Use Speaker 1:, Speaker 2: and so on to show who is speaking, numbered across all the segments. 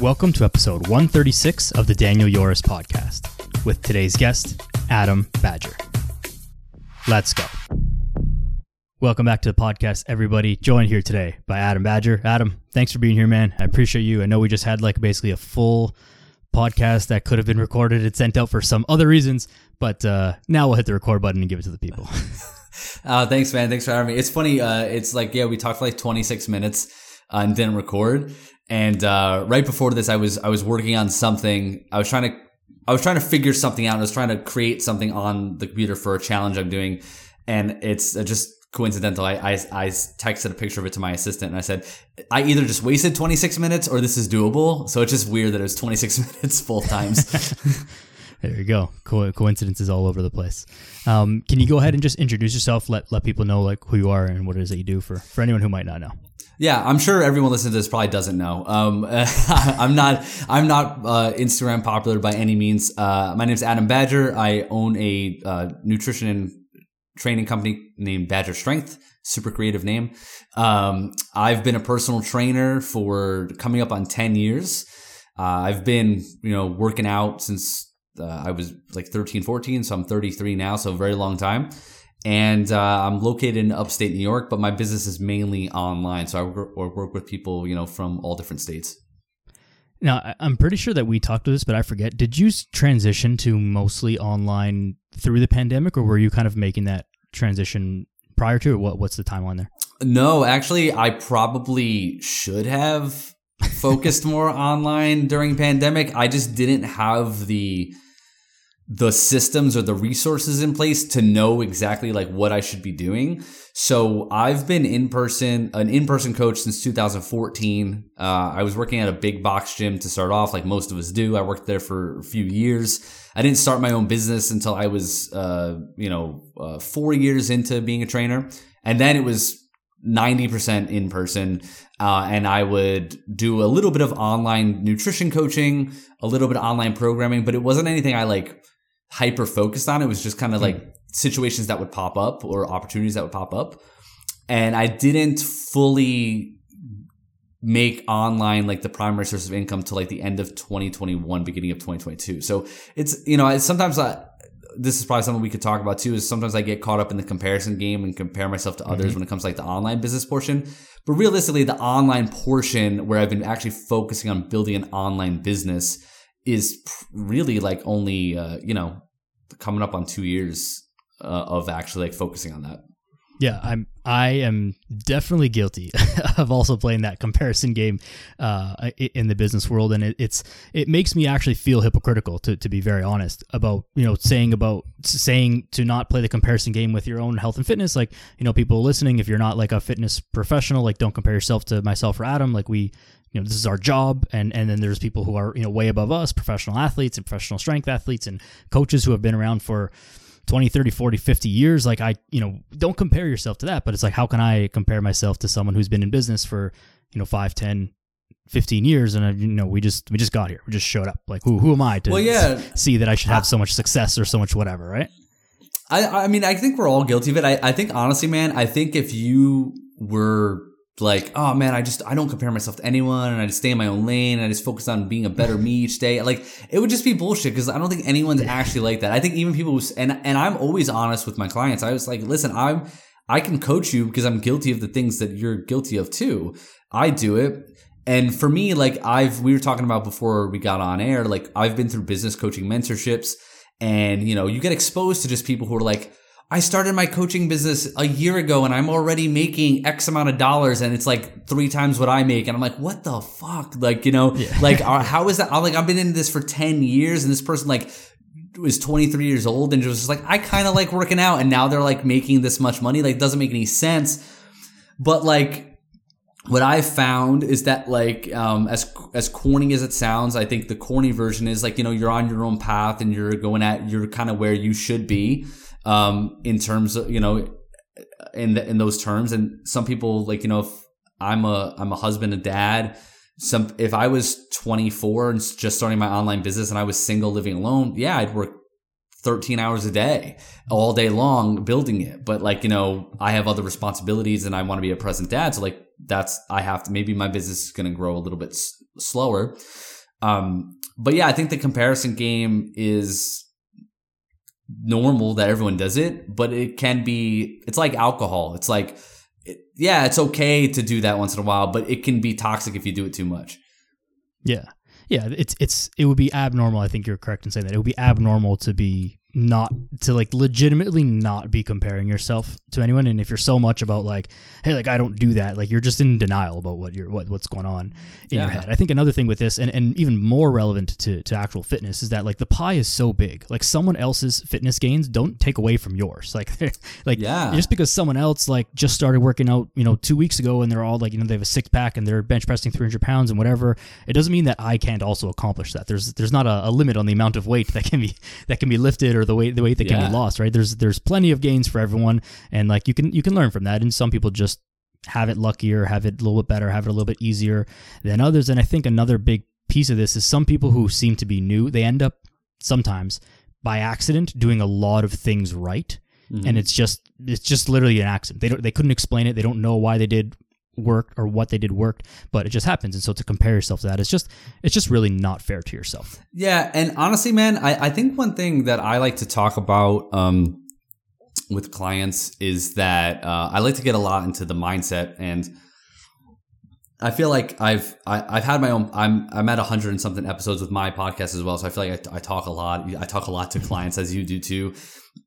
Speaker 1: Welcome to episode 136 of the Daniel Yoris podcast with today's guest, Adam Badger. Let's go. Welcome back to the podcast, everybody. Joined here today by Adam Badger. Adam, thanks for being here, man. I appreciate you. I know we just had like basically a full podcast that could have been recorded and sent out for some other reasons, but uh, now we'll hit the record button and give it to the people.
Speaker 2: uh, thanks, man. Thanks for having me. It's funny. Uh, it's like, yeah, we talked for like 26 minutes uh, and didn't record. And uh, right before this, I was I was working on something. I was trying to I was trying to figure something out. I was trying to create something on the computer for a challenge I'm doing, and it's uh, just coincidental. I, I, I texted a picture of it to my assistant and I said, I either just wasted 26 minutes or this is doable. So it's just weird that it was 26 minutes full times.
Speaker 1: there you go. Co- coincidences all over the place. Um, can you go ahead and just introduce yourself? Let let people know like who you are and what it is that you do for for anyone who might not know.
Speaker 2: Yeah, I'm sure everyone listening to this probably doesn't know. Um, I'm not, I'm not uh, Instagram popular by any means. Uh, my name is Adam Badger. I own a uh, nutrition and training company named Badger Strength. Super creative name. Um, I've been a personal trainer for coming up on 10 years. Uh, I've been, you know, working out since uh, I was like 13, 14. So I'm 33 now. So a very long time and uh, I'm located in upstate New York, but my business is mainly online. So I work, work with people, you know, from all different states.
Speaker 1: Now, I'm pretty sure that we talked to this, but I forget. Did you transition to mostly online through the pandemic, or were you kind of making that transition prior to it? What What's the timeline there?
Speaker 2: No, actually, I probably should have focused more online during pandemic. I just didn't have the the systems or the resources in place to know exactly like what I should be doing. So I've been in person, an in person coach since 2014. Uh, I was working at a big box gym to start off, like most of us do. I worked there for a few years. I didn't start my own business until I was, uh, you know, uh, four years into being a trainer. And then it was 90% in person. Uh, and I would do a little bit of online nutrition coaching, a little bit of online programming, but it wasn't anything I like hyper focused on. It was just kind of like situations that would pop up or opportunities that would pop up. And I didn't fully make online like the primary source of income to like the end of 2021, beginning of 2022. So it's, you know, sometimes I, this is probably something we could talk about too is sometimes I get caught up in the comparison game and compare myself to others mm-hmm. when it comes to like the online business portion. But realistically, the online portion where I've been actually focusing on building an online business is really like only uh, you know coming up on two years uh, of actually like focusing on that.
Speaker 1: Yeah, I'm. I am definitely guilty of also playing that comparison game uh, in the business world, and it, it's it makes me actually feel hypocritical to, to be very honest about you know saying about saying to not play the comparison game with your own health and fitness. Like you know, people listening, if you're not like a fitness professional, like don't compare yourself to myself or Adam. Like we you know this is our job. And and then there's people who are you know way above us professional athletes and professional strength athletes and coaches who have been around for 20 30 40 50 years. Like i you know don't compare yourself to that but it's like how can i compare myself to someone who's been in business for you know 5 10 15 years? And uh, you know we just we just got here. We just showed up. Like who who am i to well, yeah. see that i should have so much success or so much whatever right?
Speaker 2: I i mean i think we're all guilty of it. I, I think honestly man i think if you were like, oh man, I just I don't compare myself to anyone, and I just stay in my own lane, and I just focus on being a better me each day. Like it would just be bullshit because I don't think anyone's actually like that. I think even people who and and I'm always honest with my clients. I was like, listen, I'm I can coach you because I'm guilty of the things that you're guilty of too. I do it. And for me, like I've, we were talking about before we got on air, like I've been through business coaching mentorships and, you know, you get exposed to just people who are like, I started my coaching business a year ago and I'm already making X amount of dollars and it's like three times what I make. And I'm like, what the fuck? Like, you know, yeah. like, uh, how is that? I'm like, I've been in this for 10 years and this person like was 23 years old and was just like, I kind of like working out. And now they're like making this much money. Like, doesn't make any sense. But like, what I found is that like um, as as corny as it sounds, I think the corny version is like you know you're on your own path and you're going at you're kind of where you should be um, in terms of you know in the, in those terms. And some people like you know if I'm a I'm a husband and dad. Some if I was 24 and just starting my online business and I was single living alone, yeah, I'd work 13 hours a day all day long building it but like you know i have other responsibilities and i want to be a present dad so like that's i have to maybe my business is going to grow a little bit slower. Um, but yeah, I think the comparison game is normal that everyone does it, but it can be, it's like alcohol. It's like, yeah, it's okay to do that once in a while, but it can be toxic if you do it too much.
Speaker 1: Yeah. Yeah, it's it's it would be abnormal. I think you're correct in saying that it would be abnormal to be not to like legitimately not be comparing yourself to anyone. And if you're so much about like hey like i don't do that like you're just in denial about what you're what, what's going on in yeah. your head. I think another thing with this and, and even more relevant to, to actual fitness is that like the pie is so big. Like someone else's fitness gains don't take away from yours. Like like yeah. just because someone else like just started working out you know two weeks ago and they're all like you know they have a six pack and they're bench pressing 300 pounds and whatever it doesn't mean that i can't also accomplish that. There's there's not a, a limit on the amount of weight that can be that can be lifted or the weight the weight that yeah. can be lost, right? There's there's plenty of gains for everyone, and like you can you can learn from that. And some people just have it luckier, have it a little bit better, have it a little bit easier than others. And I think another big piece of this is some people who seem to be new, they end up sometimes by accident doing a lot of things right. Mm-hmm. And it's just it's just literally an accident. They don't they couldn't explain it. They don't know why they did worked or what they did worked, but it just happens. And so to compare yourself to that, it's just it's just really not fair to yourself.
Speaker 2: Yeah, and honestly, man, I, I think one thing that I like to talk about um, with clients is that uh, I like to get a lot into the mindset and. I feel like I've I, have i have had my own. I'm I'm at a hundred and something episodes with my podcast as well, so I feel like I, I talk a lot. I talk a lot to clients as you do too,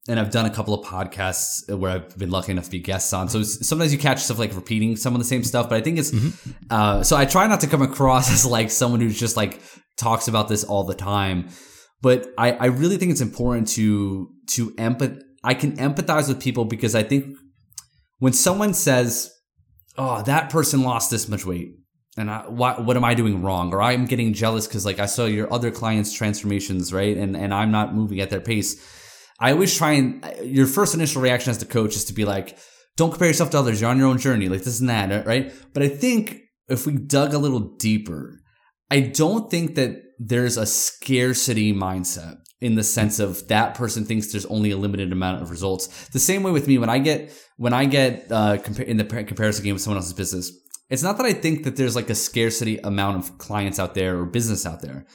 Speaker 2: and I've done a couple of podcasts where I've been lucky enough to be guests on. So sometimes you catch stuff like repeating some of the same stuff, but I think it's, mm-hmm. uh, so I try not to come across as like someone who's just like talks about this all the time. But I, I really think it's important to, to empath, I can empathize with people because I think when someone says, Oh, that person lost this much weight and I, what, what am I doing wrong? Or I'm getting jealous because like I saw your other clients' transformations, right? And, and I'm not moving at their pace I always try and your first initial reaction as the coach is to be like, don't compare yourself to others. You're on your own journey, like this and that, right? But I think if we dug a little deeper, I don't think that there's a scarcity mindset in the sense of that person thinks there's only a limited amount of results. The same way with me when I get when I get uh, in the comparison game with someone else's business, it's not that I think that there's like a scarcity amount of clients out there or business out there.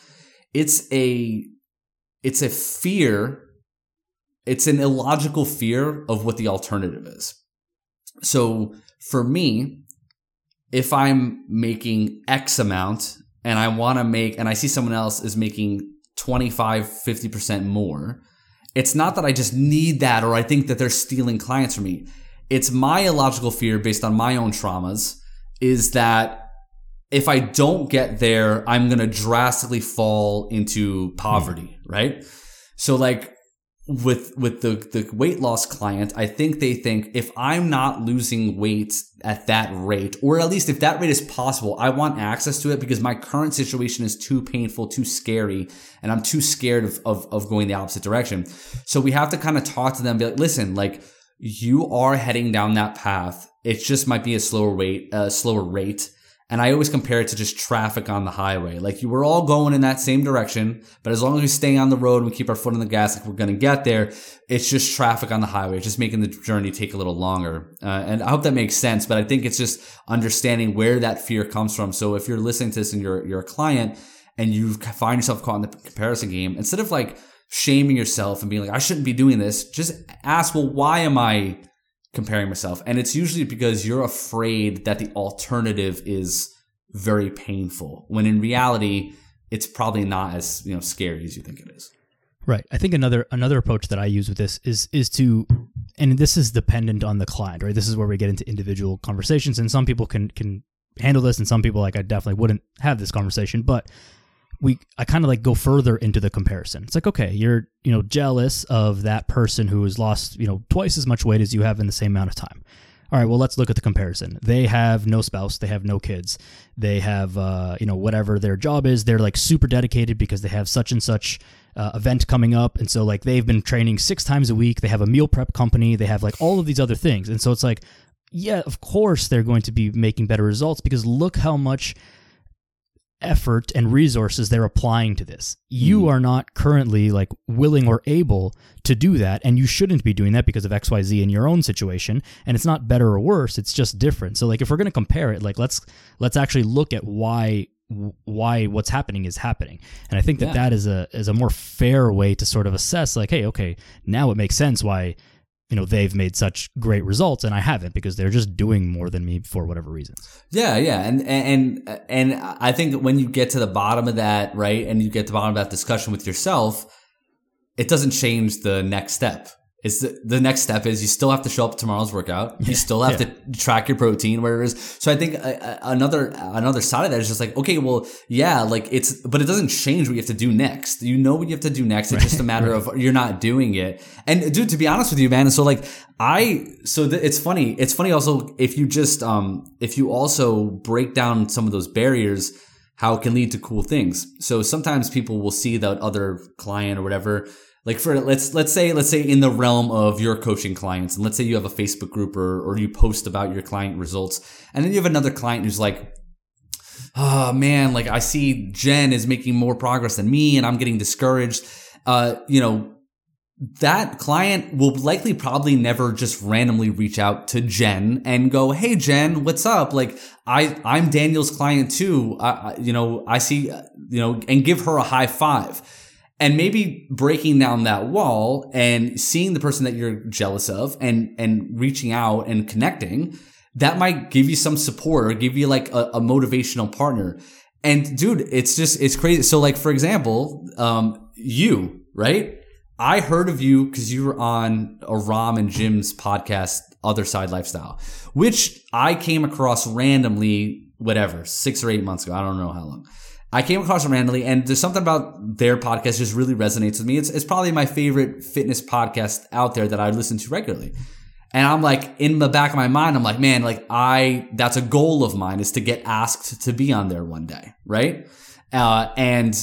Speaker 2: It's a it's a fear it's an illogical fear of what the alternative is. So for me, if I'm making X amount and I want to make, and I see someone else is making 25, 50% more, it's not that I just need that or I think that they're stealing clients from me. It's my illogical fear based on my own traumas is that if I don't get there, I'm going to drastically fall into poverty, right? So like with with the the weight loss client, I think they think if I'm not losing weight at that rate, or at least if that rate is possible, I want access to it because my current situation is too painful, too scary, and I'm too scared of of, of going the opposite direction. So we have to kind of talk to them, be like, listen, like you are heading down that path. It just might be a slower rate, a uh, slower rate. And I always compare it to just traffic on the highway. Like you were all going in that same direction, but as long as we stay on the road and we keep our foot on the gas, like we're going to get there, it's just traffic on the highway. It's just making the journey take a little longer. Uh, and I hope that makes sense, but I think it's just understanding where that fear comes from. So if you're listening to this and you're, you're a client and you find yourself caught in the comparison game, instead of like shaming yourself and being like, I shouldn't be doing this, just ask, well, why am I comparing myself. And it's usually because you're afraid that the alternative is very painful when in reality, it's probably not as, you know, scary as you think it is.
Speaker 1: Right. I think another another approach that I use with this is is to and this is dependent on the client, right? This is where we get into individual conversations and some people can can handle this and some people like I definitely wouldn't have this conversation, but we I kind of like go further into the comparison. It's like, okay, you're, you know, jealous of that person who has lost, you know, twice as much weight as you have in the same amount of time. All right, well, let's look at the comparison. They have no spouse, they have no kids, they have, uh, you know, whatever their job is. They're like super dedicated because they have such and such uh, event coming up, and so like they've been training six times a week. They have a meal prep company. They have like all of these other things, and so it's like, yeah, of course they're going to be making better results because look how much effort and resources they're applying to this. You mm. are not currently like willing or able to do that and you shouldn't be doing that because of XYZ in your own situation and it's not better or worse, it's just different. So like if we're going to compare it, like let's let's actually look at why why what's happening is happening. And I think that
Speaker 2: Yeah.
Speaker 1: that is a is a more fair way to sort of assess like, hey, okay, now it makes sense why you know they've made such great results and I haven't because they're just doing more than me for whatever reason.
Speaker 2: Yeah, yeah, and and and I think when you get to the bottom of that, right, and you get to the bottom of that discussion with yourself, it doesn't change the next step. It's the, the next step is you still have to show up tomorrow's workout. You still have
Speaker 1: yeah.
Speaker 2: to track your protein, whatever it is. So I think uh, uh, another another side of that is just like, okay, well, yeah, like it's, but it doesn't change what you have to do next. You know what you have to do next. It's just a matter of you're not doing it. And dude, to be honest with you, man, so like I, so th- it's funny. It's funny also if you just um if you also break down some of those barriers how it can lead to cool things. So sometimes people will see that other client or whatever. Like for let's let's say let's say in the realm of your coaching clients, and let's say you have a Facebook group or or you post about your client results, and then you have another client who's like, oh man, like I see Jen is making more progress than me, and I'm getting discouraged. Uh, you know, that client will likely probably never just randomly reach out to Jen and go, "Hey Jen, what's up?" Like I I'm Daniel's client too. I, you know, I see you know and give her a high five. And maybe breaking down that wall and seeing the person that you're jealous of and and reaching out and connecting, that might give you some support or give you like a, a motivational partner. And dude, it's just it's crazy. So like for example, um, you right? I heard of you because you were on Aram and Jim's podcast, Other Side Lifestyle, which I came across randomly, whatever, six or eight months ago. I don't know how long. I came across them randomly, and there's something about their podcast just really resonates with me. It's, it's probably my favorite fitness podcast out there that I listen to regularly. And I'm like, in the back of my mind, I'm like, man, like I, that's a goal of mine is to get asked to be on there one day, right? Uh, and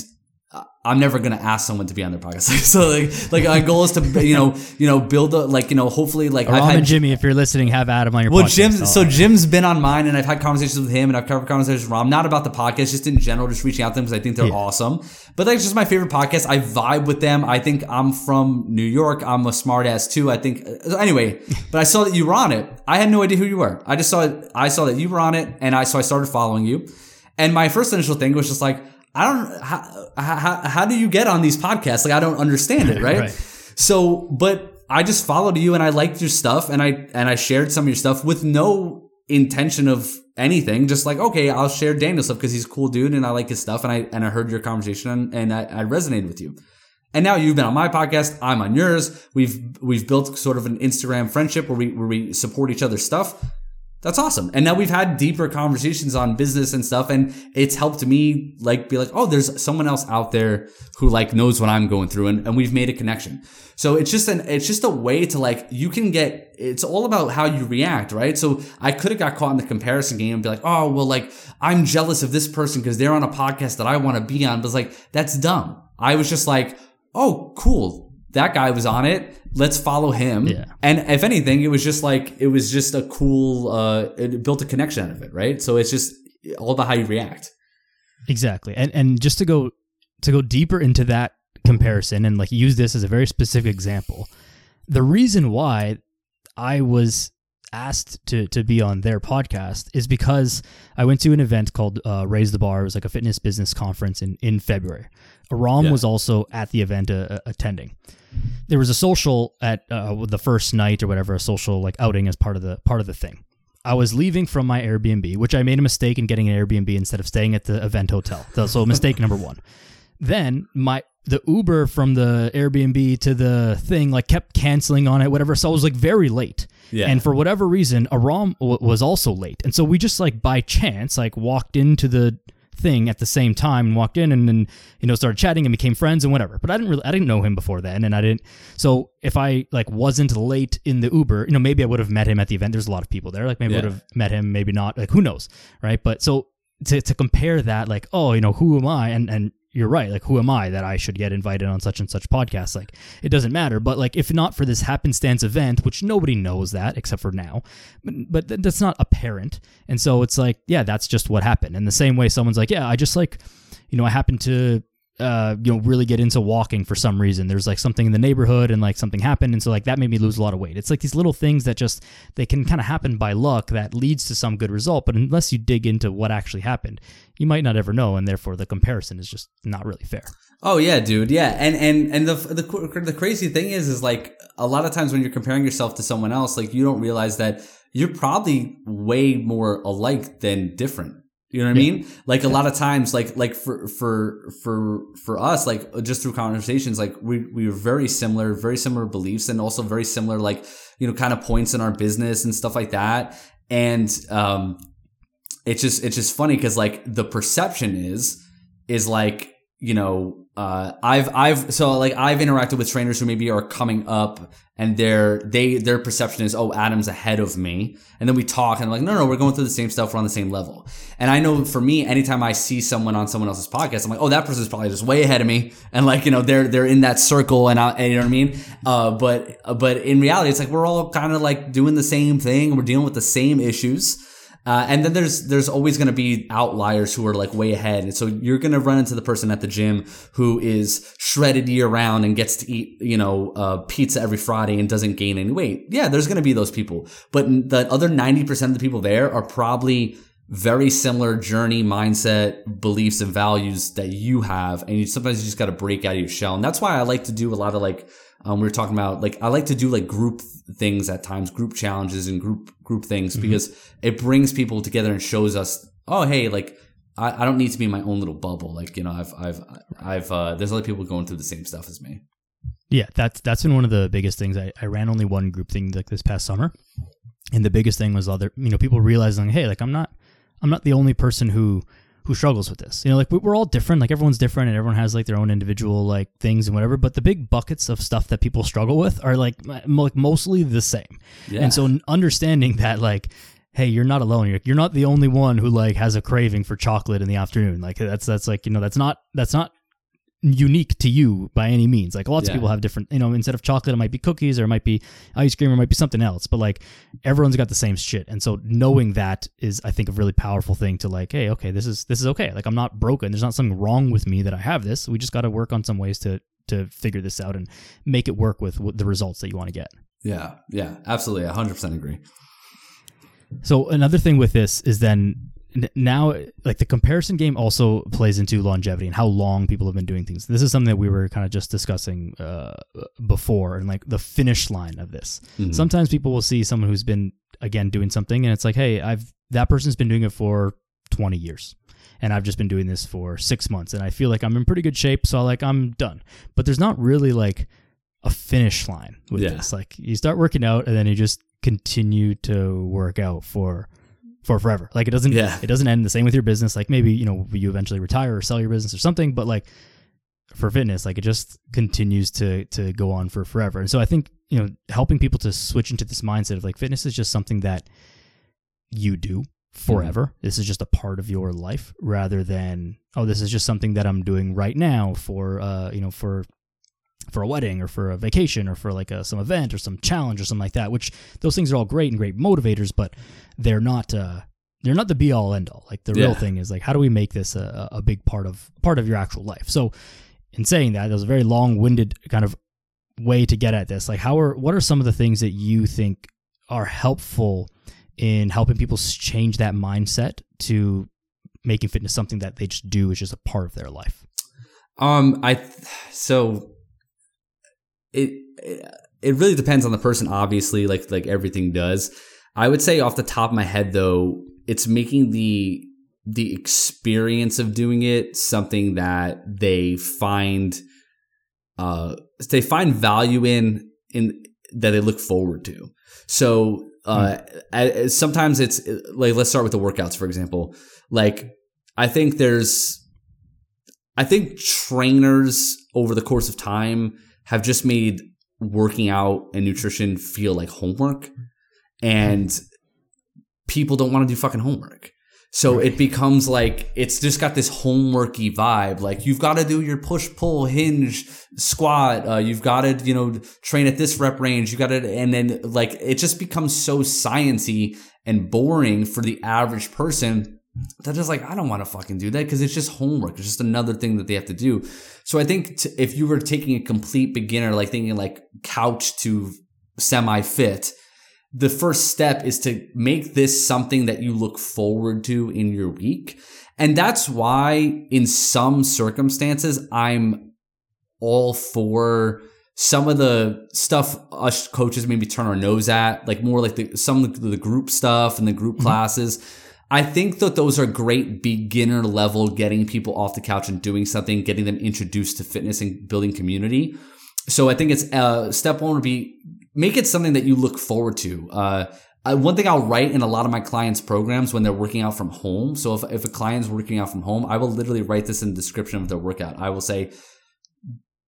Speaker 2: I'm never gonna ask someone to be on their podcast. so like, like my goal is to, you know, you know, build a like, you know, hopefully like
Speaker 1: Rom and Jimmy, if you're listening, have Adam on your
Speaker 2: well,
Speaker 1: podcast.
Speaker 2: Jim's so Jim's been on mine, and I've had conversations with him, and I've covered conversations with Rom, not about the podcast, just in general, just reaching out to them because I think they're
Speaker 1: Yeah.
Speaker 2: awesome. But that's just my favorite podcast. I vibe with them. I think I'm from New York. I'm a smart ass too. I think anyway. But I saw that you were on it. I had no idea who you were. I just saw it. I saw that you were on it, and I so I started following you. And my first initial thing was just like, I don't how how, how do you get on these podcasts? Like I don't understand it, right?
Speaker 1: Right.
Speaker 2: So, but I just followed you and I liked your stuff and I and I shared some of your stuff with no intention of anything. Just like, okay, I'll share Daniel's stuff because he's a cool dude and I like his stuff and I and I heard your conversation and, and I, I resonated with you. And now you've been on my podcast, I'm on yours. We've we've built sort of an Instagram friendship where we where we support each other's stuff. That's awesome. And now we've had deeper conversations on business and stuff. And it's helped me like be like, oh, there's someone else out there who like knows what I'm going through. And, and we've made a connection. So it's just an, it's just a way to like, you can get, it's all about how you react, right? So I could have got caught in the comparison game and be like, oh, well, like I'm jealous of this person because they're on a podcast that I want to be on. But it's like, that's dumb. I was just like, oh, cool. That guy was on it. Let's follow him.
Speaker 1: Yeah.
Speaker 2: And if anything, it was just like it was just a cool. Uh, it built a connection out of it, right? So it's just all about how you react.
Speaker 1: Exactly. And and just to go to go deeper into that comparison and like use this as a very specific example. The reason why I was asked to to be on their podcast is because I went to an event called uh, Raise the Bar. It was like a fitness business conference in in February. Aram
Speaker 2: Yeah.
Speaker 1: was also at the event uh, uh, attending. There was a social at uh, the first night or whatever, a social like outing as part of the part of the thing. I was leaving from my Airbnb, which I made a mistake in getting an Airbnb instead of staying at the event hotel. So, so mistake number one. Then my the Uber from the Airbnb to the thing like kept canceling on it, whatever. So I was like very late.
Speaker 2: Yeah.
Speaker 1: And for whatever reason, Aram w- was also late, and so we just like by chance like walked into the thing at the same time and walked in and then you know started chatting and became friends and whatever. But i didn't really i didn't know him before then and i didn't so if i like wasn't late in the uber you know maybe i would have met him at the event. There's a lot of people there. Like maybe I would have met him maybe not. Like who knows right? But so to, to compare that like oh you know who am i? And and you're right like who am i that i should get invited on such and such podcast? Like it doesn't matter but like if not for this happenstance event which nobody knows that except for now but, that's not apparent. And so it's like yeah that's just what happened. In the same way someone's like yeah i just like you know i happened to uh, you know, really get into walking for some reason. There's like something in the neighborhood and like something happened. And so like that made me lose a lot of weight. It's like these little things that just, they can kind of happen by luck that leads to some good result. But unless you dig into what actually happened, you might not ever know. And therefore the comparison is just not really fair.
Speaker 2: Oh yeah, dude. Yeah. And, and, and the, the, the crazy thing is, is like a lot of times when you're comparing yourself to someone else, like you don't realize that you're probably way more alike than different. You know what I mean? Like a lot of times, like like for for for for us, like just through conversations, like we we are very similar, very similar beliefs, and also very similar, like you know, kind of points in our business and stuff like that. And um, it's just it's just funny because like the perception is is like you know uh, I've I've so like I've interacted with trainers who maybe are coming up and their they their perception is oh Adam's ahead of me. And then we talk and I'm like no no we're going through the same stuff. We're on the same level. And I know for me anytime I see someone on someone else's podcast I'm like oh that person's probably just way ahead of me. And like you know they're they're in that circle and, I, and you know what I mean? Uh, but but in reality it's like we're all kind of like doing the same thing. We're dealing with the same issues uh, and then there's there's always going to be outliers who are like way ahead, and so you're going to run into the person at the gym who is shredded year round and gets to eat you know uh, pizza every Friday and doesn't gain any weight. Yeah, there's going to be those people, but the other ninety percent of the people there are probably very similar journey, mindset, beliefs, and values that you have, and you, sometimes you just got to break out of your shell, and that's why I like to do a lot of like um, we were talking about like I like to do like group things at times, group challenges and group group things mm-hmm. because it brings people together and shows us, oh hey, like I, I don't need to be in my own little bubble. Like you know, I've I've I've uh, there's other people going through the same stuff as me.
Speaker 1: Yeah, that's that's been one of the biggest things. I, I ran only one group thing like this past summer, and the biggest thing was other you know people realizing hey like I'm not I'm not the only person who who struggles with this. You know, like we're all different. Like everyone's different, and everyone has like their own individual like things and whatever. But the big buckets of stuff that people struggle with are like like mostly the same. Yeah. And so understanding that like hey, you're not alone. You're, you're not the only one who like has a craving for chocolate in the afternoon. Like that's that's like you know that's not that's not unique to you by any means. Like lots yeah. of people have different, you know, instead of chocolate, it might be cookies or it might be ice cream or it might be something else. But like everyone's got the same shit. And so knowing that is, I think, a really powerful thing to like, hey, okay, this is this is okay. Like I'm not broken. There's not something wrong with me that I have this. We just got to work on some ways to to figure this out and make it work with the results that you want to get.
Speaker 2: Yeah, yeah, absolutely, 100 percent agree.
Speaker 1: So another thing with this is then now like the comparison game also plays into longevity and how long people have been doing things this is something that we were kind of just discussing uh, before and like the finish line of this mm-hmm. sometimes people will see someone who's been again doing something and it's like hey i've that person's been doing it for 20 years and i've just been doing this for six months and i feel like i'm in pretty good shape so like i'm done but there's not really like a finish line with yeah. this like you start working out and then you just continue to work out for for forever. Like it doesn't yeah. it doesn't end the same with your business. Like maybe, you know, you eventually retire or sell your business or something, but like for fitness, like it just continues to to go on for forever. And so I think, you know, helping people to switch into this mindset of like fitness is just something that you do forever. Mm-hmm. This is just a part of your life rather than oh, this is just something that I'm doing right now for uh, you know, for for a wedding or for a vacation or for like a, some event or some challenge or something like that which those things are all great and great motivators but they're not uh, they're not the be all end all like the yeah. real thing is like how do we make this a, a big part of part of your actual life? So in saying that that was a very long-winded kind of way to get at this. Like how are what are some of the things that you think are helpful in helping people change that mindset to making fitness something that they just do is just a part of their life?
Speaker 2: Um i so it it really depends on the person obviously like like everything does. I would say off the top of my head though it's making the the experience of doing it something that they find uh they find value in in that they look forward to. So uh mm. sometimes it's like let's start with the workouts for example. Like i think there's i think trainers over the course of time have just made working out and nutrition feel like homework and people don't want to do fucking homework. So right. it becomes like it's just got this homeworky vibe. Like you've got to do your push, pull, hinge, squat. Uh, you've got to you know train at this rep range. You got to, and then like it just becomes so sciency and boring for the average person they're just like, I don't want to fucking do that because it's just homework. It's just another thing that they have to do. So I think t- if you were taking a complete beginner, like thinking like couch to semi fit, the first step is to make this something that you look forward to in your week. And that's why in some circumstances, I'm all for some of the stuff us coaches maybe turn our nose at, like more like the, some of the group stuff and the group mm-hmm. classes. I think that those are great beginner level, getting people off the couch and doing something, getting them introduced to fitness and building community. So I think it's uh, step one would be make it something that you look forward to. Uh, uh, one thing I'll write in a lot of my clients' programs when they're working out from home. So if, if a client's working out from home, I will literally write this in the description of their workout. I will say,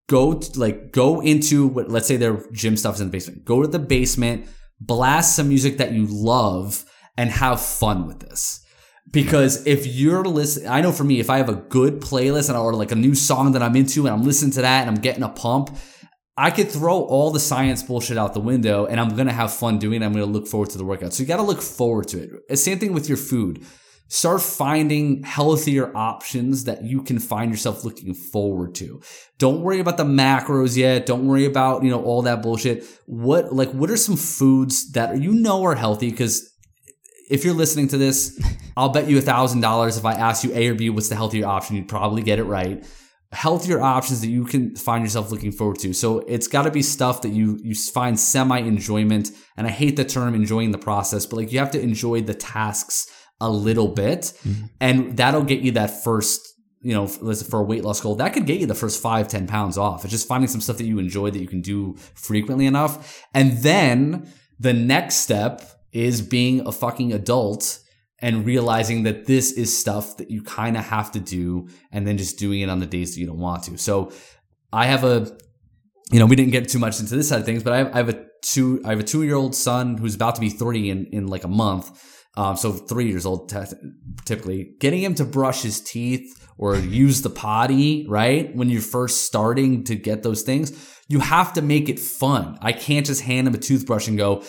Speaker 2: go to, like go into what let's say their gym stuff is in the basement. Go to the basement, blast some music that you love, and have fun with this. Because if you're listening, I know for me, if I have a good playlist and or like a new song that I'm into and I'm listening to that and I'm getting a pump, I could throw all the science bullshit out the window and I'm to have fun doing it. I'm to look forward to the workout. So you got to look forward to it. Uh, same thing with your food. Start finding healthier options that you can find yourself looking forward to. Don't worry about the macros yet. Don't worry about, you know, all that bullshit. What, like, what are some foods that you know are healthy? Cause if you're listening to this, I'll bet you a thousand dollars if I ask you A or B, what's the healthier option? You'd probably get it right healthier options that you can find yourself looking forward to. So it's got to be stuff that you you find semi enjoyment. And I hate the term enjoying the process, but like you have to enjoy the tasks a little bit, mm-hmm. and that'll get you that first. You know, for a weight loss goal, that could get you the first five, 10 pounds off. It's just finding some stuff that you enjoy that you can do frequently enough. And then the next step is being a fucking adult and realizing that this is stuff that you kind of have to do and then just doing it on the days that you don't want to. So I have a, you know, we didn't get too much into this side of things, but I have, I have a two, I have a two year old son who's about to be 30 in, in like a month. Um, so three years old, typically getting him to brush his teeth or use the potty, right? When you're first starting to get those things, you have to make it fun. I can't just hand him a toothbrush and go,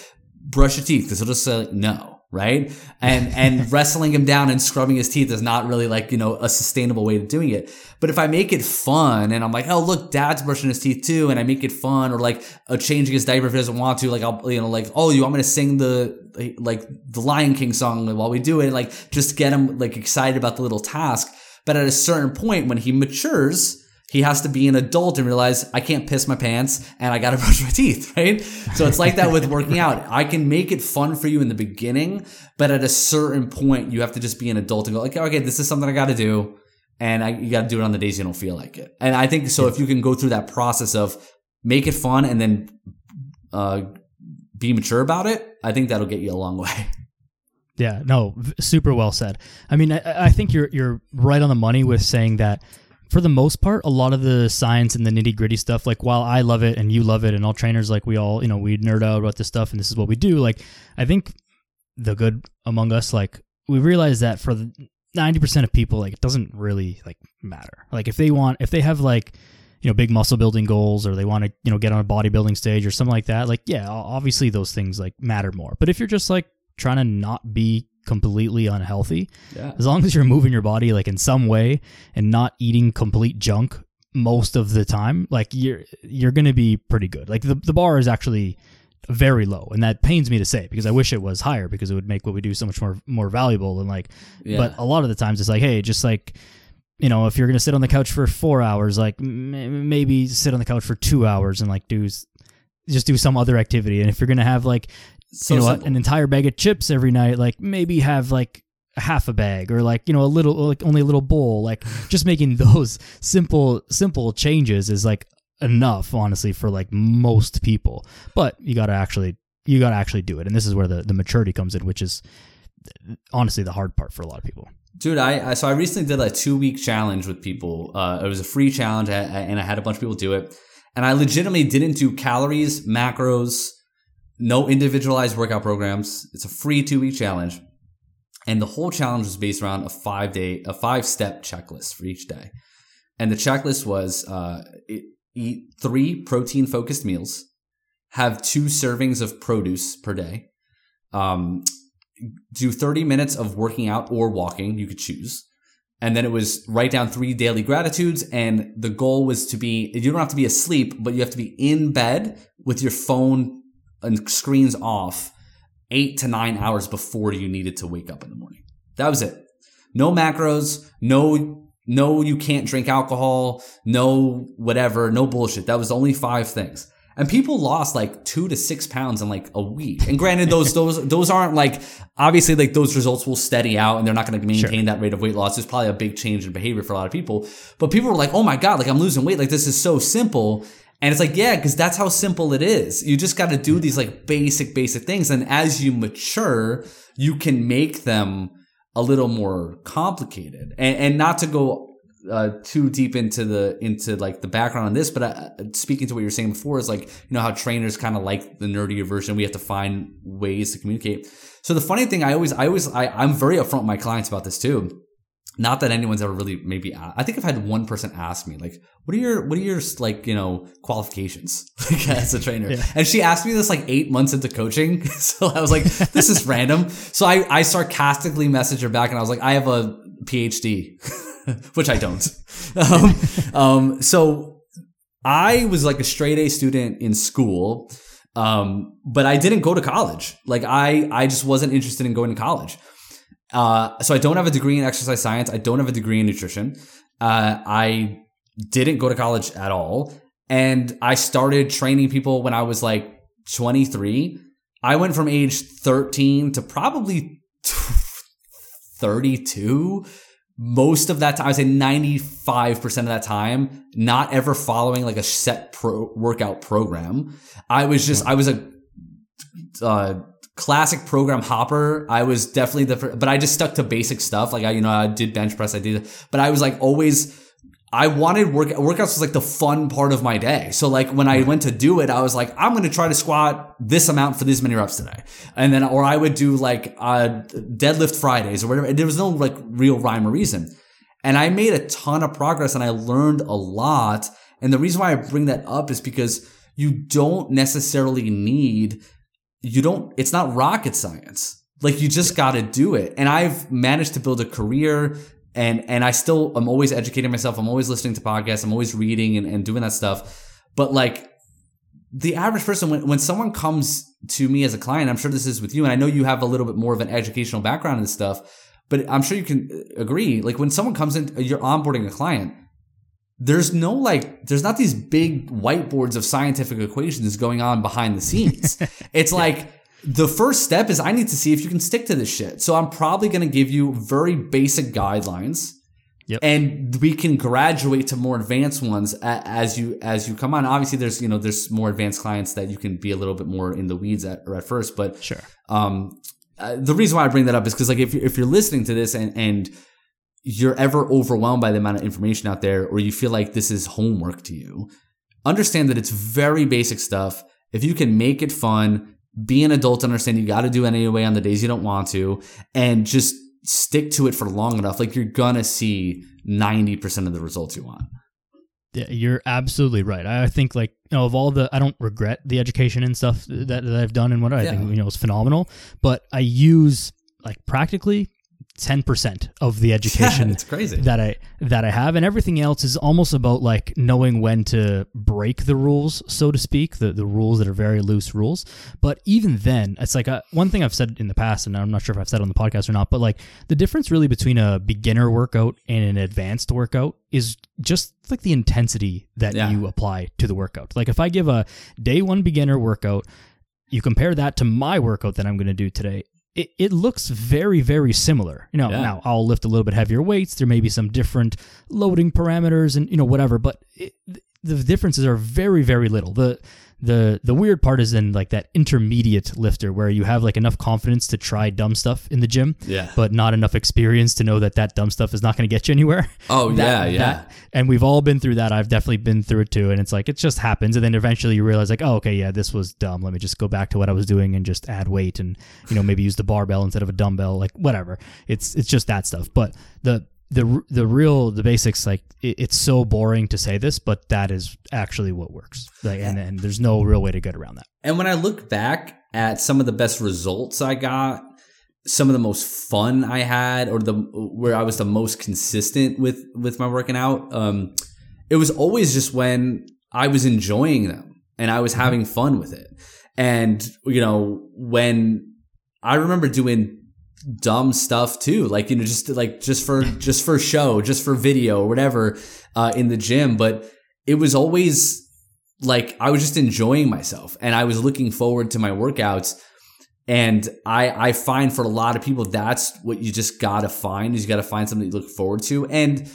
Speaker 2: brush your teeth because he'll just say no right? And and wrestling him down and scrubbing his teeth is not really like, you know, a sustainable way of doing it. But if I make it fun and I'm like, oh look, dad's brushing his teeth too, and I make it fun, or like uh, changing his diaper if he doesn't want to, like I'll you know, like, oh you want me to sing the like the Lion King song while we do it, like just get him like excited about the little task. But at a certain point when he matures, he has to be an adult and realize I can't piss my pants and I got to brush my teeth, right? So it's like that with working out. I can make it fun for you in the beginning, but at a certain point, you have to just be an adult and go like, okay, this is something I got to do. And I, you got to do it on the days you don't feel like it. And I think so. If you can go through that process of make it fun and then, uh, be mature about it, I think that'll get you a long way.
Speaker 1: Yeah, no, super well said. I mean, I, I think you're you're right on the money with saying that for the most part, a lot of the science and the nitty gritty stuff, like while I love it and you love it, and all trainers, like we all, you know, we nerd out about this stuff and this is what we do. Like, I think the good among us, like, we realize that for the 90% of people, like, it doesn't really, like, matter. Like, if they want, if they have, like, you know, big muscle building goals or they want to, you know, get on a bodybuilding stage or something like that, like, yeah, obviously those things, like, matter more. But if you're just, like, trying to not be completely unhealthy. Yeah. As long as you're moving your body like in some way and not eating complete junk most of the time, like you're you're going to be pretty good. Like the the bar is actually very low and that pains me to say because I wish it was higher because it would make what we do so much more more valuable and like yeah. but a lot of the times it's like hey just like you know if you're going to sit on the couch for 4 hours like m- maybe sit on the couch for 2 hours and like do just do some other activity and if you're going to have like so you know an entire bag of chips every night like maybe have like half a bag or like you know a little like only a little bowl like just making those simple simple changes is like enough honestly for like most people. But you got to actually you got to actually do it. And this is where the the maturity comes in which is honestly the hard part for a lot of people.
Speaker 2: Dude i, I so i recently did a two week challenge with people. Uh it was a free challenge and i had a bunch of people do it. And i legitimately didn't do calories macros no individualized workout programs. It's a free two week challenge. And the whole challenge was based around a five day, a five step checklist for each day. And the checklist was uh, eat three protein focused meals, have two servings of produce per day, um, do 30 minutes of working out or walking. You could choose. And then it was write down three daily gratitudes. And the goal was to be, you don't have to be asleep, but you have to be in bed with your phone and screens off eight to nine hours before you needed to wake up in the morning. That was it. No macros, no, no, you can't drink alcohol, no whatever, no bullshit. That was only five things. And people lost like two to six pounds in like a week. And granted, those those those aren't like obviously like those results will steady out and they're not going to maintain sure. that rate of weight loss. There's probably a big change in behavior for a lot of people. But people were like, "Oh my god, like I'm losing weight. Like this is so simple." And it's like, yeah, because that's how simple it is. You just got to do these like basic, basic things. And as you mature, you can make them a little more complicated. And, and not to go uh, too deep into the into like the background on this, but uh, speaking to what you were saying before is like you know how trainers kind of like the nerdier version. We have to find ways to communicate. So the funny thing, I always, I always, I, I'm very upfront with my clients about this too. Not that anyone's ever really maybe. asked. I think I've had one person ask me like, "What are your what are your like you know qualifications like, as a trainer?" Yeah. And she asked me this like eight months into coaching, so I was like, "This is random." So I I sarcastically messaged her back and I was like, "I have a PhD." which I don't. um, um, so I was like a straight A student in school, um, but I didn't go to college. Like I, I just wasn't interested in going to college. Uh, so I don't have a degree in exercise science. I don't have a degree in nutrition. Uh, I didn't go to college at all. And I started training people when I was like 23. I went from age 13 to probably 32 most of that time, I would say 95% of that time, not ever following like a set pro workout program. I was just, I was a, uh, classic program hopper. I was definitely the, first, but I just stuck to basic stuff. Like I, you know, I did bench press, I did, but I was like always I wanted work workouts was like the fun part of my day. So like when I went to do it, I was like, I'm going to try to squat this amount for this many reps today. And then, or I would do like, uh, deadlift Fridays or whatever. There was no like real rhyme or reason. And I made a ton of progress and I learned a lot. And the reason why I bring that up is because you don't necessarily need, you don't, it's not rocket science. Like you just got to do it. And I've managed to build a career and and I still I'm always educating myself. I'm always listening to podcasts. I'm always reading and, and doing that stuff. But like the average person, when when someone comes to me as a client, I'm sure this is with you, and I know you have a little bit more of an educational background in this stuff. But I'm sure you can uh, agree. Like when someone comes in, you're onboarding a client. There's no like, there's not these big whiteboards of scientific equations going on behind the scenes. it's like the first step is I need to see if you can stick to this shit. So I'm probably going to give you very basic guidelines. Yep. And we can graduate to more advanced ones as you as you come on. Obviously, there's you know there's more advanced clients that you can be a little bit more in the weeds at or at first. But
Speaker 1: sure.
Speaker 2: Um, uh, the reason why I bring that up is because like if you're, if you're listening to this and and you're ever overwhelmed by the amount of information out there, or you feel like this is homework to you, understand that it's very basic stuff. If you can make it fun, be an adult, understand you got to do it anyway on the days you don't want to, and just stick to it for long enough. Like you're gonna see 90% of the results you want.
Speaker 1: Yeah, you're absolutely right. I think like you know of all the I don't regret the education and stuff that, that I've done and what I yeah. think you know is phenomenal, but I use like practically 10% of the education
Speaker 2: it's crazy.
Speaker 1: that I that I have and everything else is almost about like knowing when to break the rules so to speak the the rules that are very loose rules but even then it's like a, one thing I've said in the past and I'm not sure if I've said on the podcast or not but like the difference really between a beginner workout and an advanced workout is just like the intensity that yeah. you apply to the workout like if I give a day 1 beginner workout you compare that to my workout that I'm going to do today it, it looks very, very similar. You know, yeah. now I'll lift a little bit heavier weights. There may be some different loading parameters and, you know, whatever, but it, the differences are very, very little. The, the the weird part is in like that intermediate lifter where you have like enough confidence to try dumb stuff in the gym,
Speaker 2: yeah,
Speaker 1: but not enough experience to know that that dumb stuff is not going to get you anywhere.
Speaker 2: Oh
Speaker 1: that,
Speaker 2: yeah, yeah. That,
Speaker 1: and we've all been through that. I've definitely been through it too. And it's like it just happens, and then eventually you realize like, oh, okay, yeah, this was dumb. Let me just go back to what I was doing and just add weight and you know maybe use the barbell instead of a dumbbell, like whatever. It's it's just that stuff. But the the the real the basics like it, it's so boring to say this but that is actually what works. Like and, and there's no real way to get around that.
Speaker 2: And when i look back at some of the best results i got some of the most fun I had or the where I was the most consistent with with my working out um it was always just when I was enjoying them and I was having fun with it. And you know when I remember doing dumb stuff too like you know just like just for just for show just for video or whatever uh in the gym but it was always like I was just enjoying myself and I was looking forward to my workouts and I I find for a lot of people that's what you just gotta find is you gotta find something you look forward to and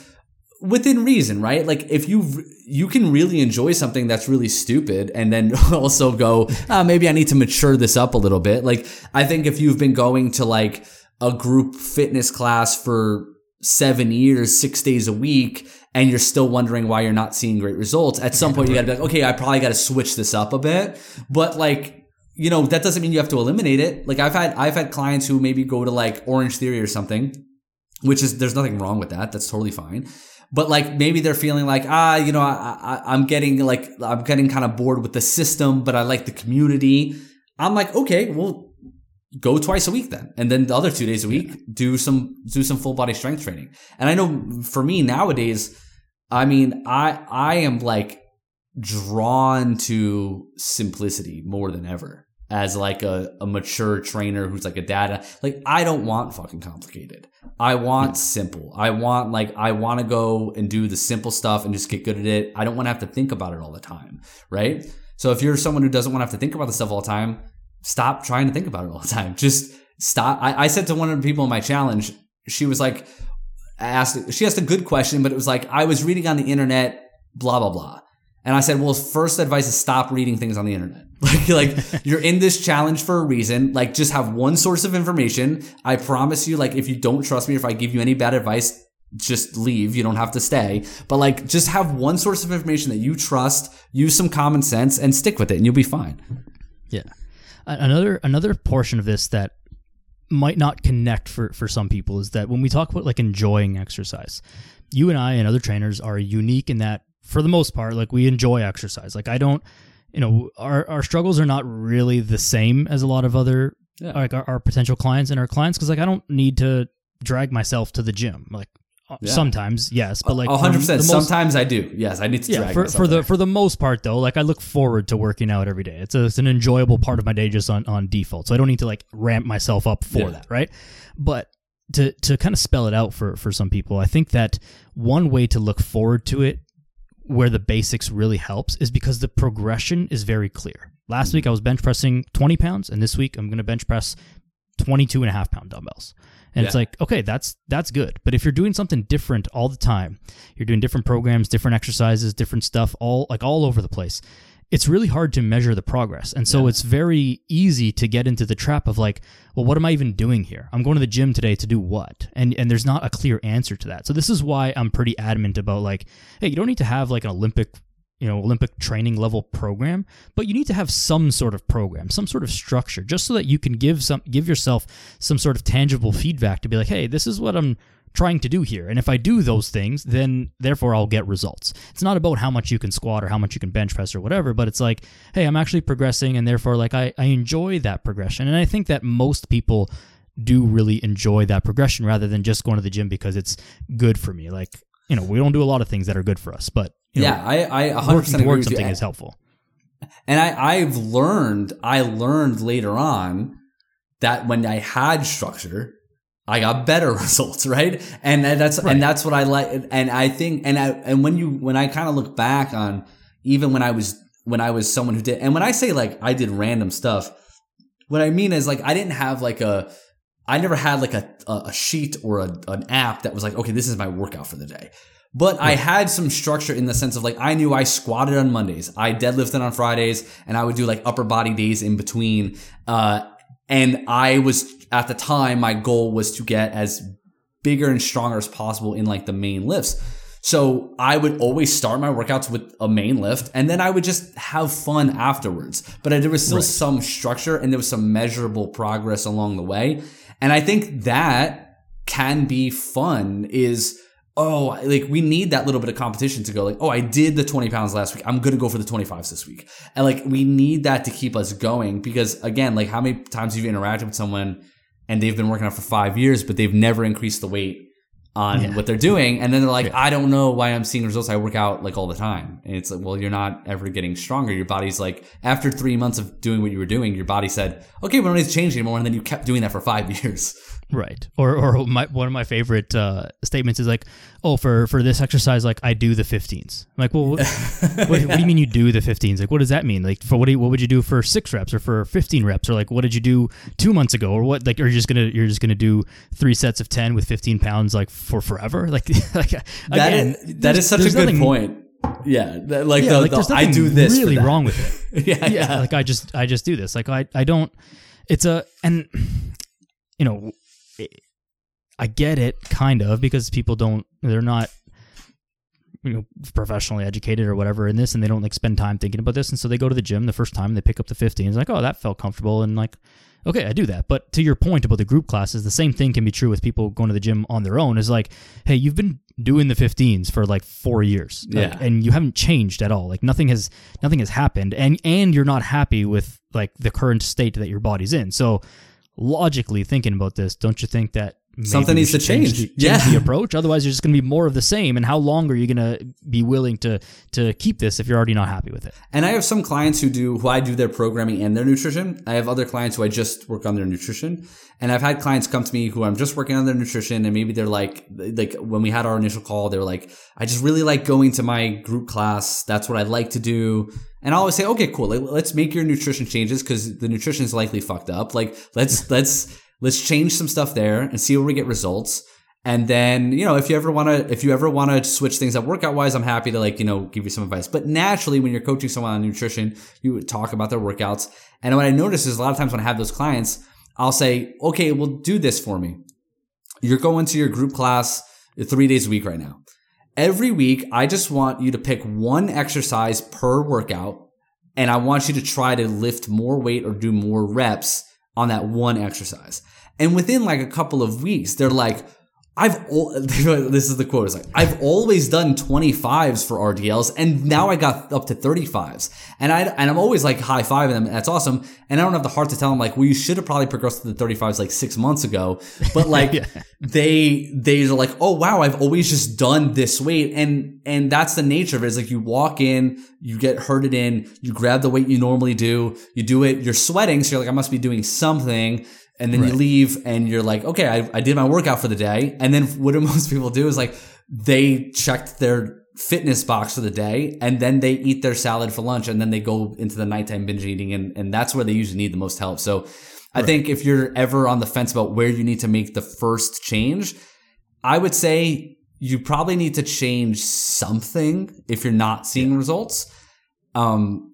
Speaker 2: within reason, right? Like if you you can really enjoy something that's really stupid and then also go, ah, maybe I need to mature this up a little bit. Like I think if you've been going to like a group fitness class for seven years, six days a week, and you're still wondering why you're not seeing great results, at some point you gotta be like, okay, I probably gotta switch this up a bit. But like you know, that doesn't mean you have to eliminate it. Like I've had I've had clients who maybe go to like Orange Theory or something, which is there's nothing wrong with that. That's totally fine. But like maybe they're feeling like ah, you know, I, I I'm getting like I'm getting kind of bored with the system, but I like the community. I'm like, okay, well, go twice a week then, and then the other two days a week do some do some full body strength training. And I know for me nowadays, I mean, I I am like drawn to simplicity more than ever as like a, a mature trainer who's like a data like i don't want fucking complicated. I want hmm. simple. I want like i want to go and do the simple stuff and just get good at it. I don't want to have to think about it all the time right? So if you're someone who doesn't want to have to think about the stuff all the time stop trying to think about it all the time just stop i, I said to one of the people in my challenge she was like asked she asked a good question but it was like i was reading on the internet blah blah blah and I said, well, first advice is stop reading things on the internet. Like, like you're in this challenge for a reason. Like, just have one source of information. I promise you, like, if you don't trust me, if I give you any bad advice, just leave. You don't have to stay. But like, just have one source of information that you trust, use some common sense and stick with it and you'll be fine.
Speaker 1: Yeah. Another another portion of this that might not connect for for some people is that when we talk about like enjoying exercise, you and I and other trainers are unique in that for the most part, like we enjoy exercise. Like I don't, you know, our our struggles are not really the same as a lot of other
Speaker 2: Yeah.
Speaker 1: like our, our potential clients and our clients because like I don't need to drag myself to the gym. Like Uh,
Speaker 2: yeah.
Speaker 1: sometimes, yes, but like
Speaker 2: A hundred percent. Sometimes I do. Yes, I need to
Speaker 1: yeah, for, for the
Speaker 2: there.
Speaker 1: for the most part though, like I look forward to working out every day. It's a, it's an enjoyable part of my day just on on default. So I don't need to like ramp myself up for
Speaker 2: Yeah.
Speaker 1: that, right? But to to kind of spell it out for for some people, I think that one way to look forward to it where the basics really helps is because the progression is very clear. Last mm. week I was bench pressing 20 pounds and this week I'm going to bench press 22 and a half pound dumbbells. And it's like, okay, that's that's good. But if you're doing something different all the time, you're doing different programs, different exercises, different stuff, all like all over the place. It's really hard to measure the progress. And so
Speaker 2: Yeah.
Speaker 1: it's very easy to get into the trap of like, well, what am I even doing here? I'm going to the gym today to do what? And and there's not a clear answer to that. So this is why I'm pretty adamant about like, hey, you don't need to have like an Olympic you know olympic training level program but you need to have some sort of program some sort of structure just so that you can give some give yourself some sort of tangible feedback to be like hey this is what i'm trying to do here. And if i do those things then therefore i'll get results. It's not about how much you can squat or how much you can bench press or whatever but it's like hey i'm actually progressing and therefore like i, I enjoy that progression. And i think that most people do really enjoy that progression rather than just going to the gym because it's good for me. Like you know we don't do a lot of things that are good for us but you know,
Speaker 2: yeah, I I a hundred
Speaker 1: working
Speaker 2: percent agree
Speaker 1: towards
Speaker 2: with you.
Speaker 1: something is helpful.
Speaker 2: And I, I've learned, I learned later on that when I had structure, I got better results, right? And that's,
Speaker 1: Right.
Speaker 2: and that's what I like. And I think, and I, and when you, when I kind of look back on even when I was, when I was someone who did, and when I say like I did random stuff, what I mean is like I didn't have like a, I never had like a, a a sheet or a, an app that was like, okay, this is my workout for the day. But I had some structure in the sense of like I knew I squatted on Mondays, I deadlifted on Fridays, and I would do like upper body days in between. Uh, and I was at the time my goal was to get as bigger and stronger as possible in like the main lifts. So I would always start my workouts with a main lift and then I would just have fun afterwards. But there was still
Speaker 1: Right.
Speaker 2: some structure and there was some measurable progress along the way. And I think that can be fun is, oh, like we need that little bit of competition to go like, oh, I did the 20 pounds last week. I'm going to go for the 25s this week. And like we need that to keep us going because again, like how many times have you interacted with someone and they've been working out for five years, but they've never increased the weight on yeah. what they're doing. And then they're like, yeah. I don't know why I'm seeing results. I work out like all the time. And it's like, well, you're not ever getting stronger. Your body's like, after three months of doing what you were doing, your body said, okay, we don't need to change anymore. And then you kept doing that for five years.
Speaker 1: Right. Or, or my, one of my favorite uh, statements is like, oh, for, for this exercise, like I do the 15s. I'm like, well, what, what, what, do you mean you do the 15s? Like, what does that mean? Like, for what do you, what would you do for six reps or for 15 reps? Or like, what did you do two months ago? Or what, like, are you just going to, you're just going to do three sets of 10 with 15 pounds, like for forever? Like, like
Speaker 2: that again, is, that is such a good point. Yeah, like yeah, the, like the, I do this
Speaker 1: really wrong with it. yeah, yeah, yeah, like I just I just do this. Like I I don't. It's a and you know I get it, kind of, because people don't, they're not, you know, professionally educated or whatever in this, and they don't like spend time thinking about this, and so they go to the gym the first time, they pick up the 15, it's like, oh, that felt comfortable, and like, okay, I do that. But to your point about the group classes, the same thing can be true with people going to the gym on their own. Is like, hey, you've been doing the 15s for like four years, like,
Speaker 2: yeah,
Speaker 1: and you haven't changed at all. Like nothing has nothing has happened, and and you're not happy with like the current state that your body's in. So logically thinking about this, don't you think that
Speaker 2: something needs to change.
Speaker 1: Change, the, change yeah. the approach. Otherwise, you're just going to be more of the same. And how long are you going to be willing to to keep this if you're already not happy with it?
Speaker 2: And I have some clients who do who I do their programming and their nutrition. I have other clients who I just work on their nutrition. And I've had clients come to me who I'm just working on their nutrition, and maybe they're like, like when we had our initial call, they were like, I just really like going to my group class. That's what I like to do. And I always say, okay, cool. Like, let's make your nutrition changes because the nutrition is likely fucked up. Like, let's let's Let's change some stuff there and see where we get results. And then, you know, if you ever want to, if you ever want to switch things up workout wise, I'm happy to like, you know, give you some advice. But naturally, when you're coaching someone on nutrition, you talk about their workouts. And what I notice is a lot of times when I have those clients, I'll say, okay, well, do this for me. You're going to your group class three days a week right now. Every week, I just want you to pick one exercise per workout. And I want you to try to lift more weight or do more reps on that one exercise. And within like a couple of weeks, they're like, I've this is the quote. It's like I've always done 25s for RDLs, and now I got up to 35s, and I and I'm always like high fiving them. That's awesome, and I don't have the heart to tell them like, well, you should have probably progressed to the 35s like six months ago. But like yeah. they they're like, oh wow, I've always just done this weight, and and that's the nature of it. Is like you walk in, you get herded in, you grab the weight you normally do, you do it, you're sweating, so you're like, I must be doing something and then right. you leave and you're like, okay, I, I did my workout for the day. And then what do most people do is like, they checked their fitness box for the day and then they eat their salad for lunch and then they go into the nighttime binge eating and, and that's where they usually need the most help. So I right. think if you're ever on the fence about where you need to make the first change, I would say you probably need to change something if you're not seeing yeah. results. Um,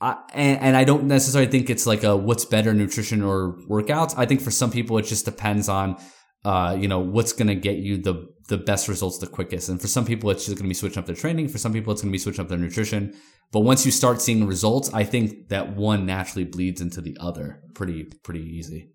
Speaker 2: And, and I don't necessarily think it's like a what's better nutrition or workouts. I think for some people it just depends on uh, you know what's going to get you the the best results the quickest. And for some people it's just going to be switching up their training. For some people it's going to be switching up their nutrition. But once you start seeing results, I think that one naturally bleeds into the other pretty pretty easy.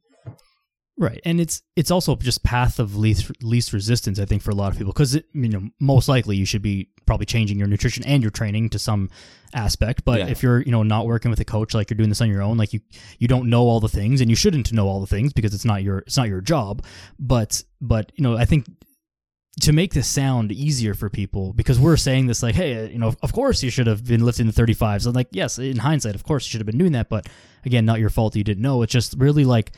Speaker 1: Right, and it's it's also just path of least least resistance. I think for a lot of people, because it you know most likely you should be probably changing your nutrition and your training to some aspect. But yeah. if you're you know not working with a coach, like you're doing this on your own, like you you don't know all the things, and you shouldn't know all the things because it's not your it's not your job. But but you know I think to make this sound easier for people because we're saying this like hey you know of course you should have been lifting the 35s and like yes in hindsight of course you should have been doing that but again not your fault you didn't know it's just really like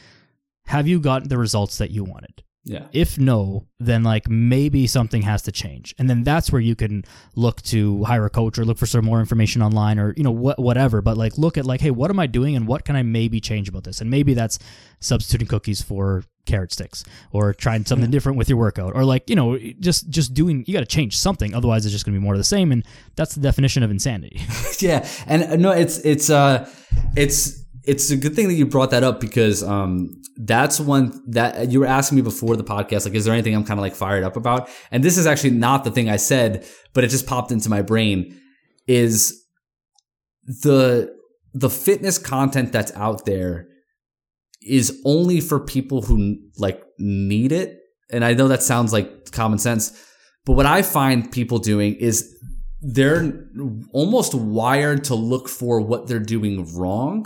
Speaker 1: have you gotten the results that you wanted?
Speaker 2: Yeah.
Speaker 1: If no, then like maybe something has to change. And then that's where you can look to hire a coach or look for some more information online or, you know, what, whatever. But like look at like, hey, what am I doing and what can I maybe change about this? And maybe that's substituting cookies for carrot sticks or trying something different with your workout or like, you know, just, just doing, you got to change something. Otherwise it's just going to be more of the same. And that's the definition of insanity.
Speaker 2: yeah. And uh, no, it's, it's, uh, it's, it's a good thing that you brought that up because um, that's one that you were asking me before the podcast like is there anything i'm kind of like fired up about? And this is actually not the thing i said but it just popped into my brain is the the fitness content that's out there is only for people who like need it. And i know that sounds like common sense but what i find people doing is they're almost wired to look for what they're doing wrong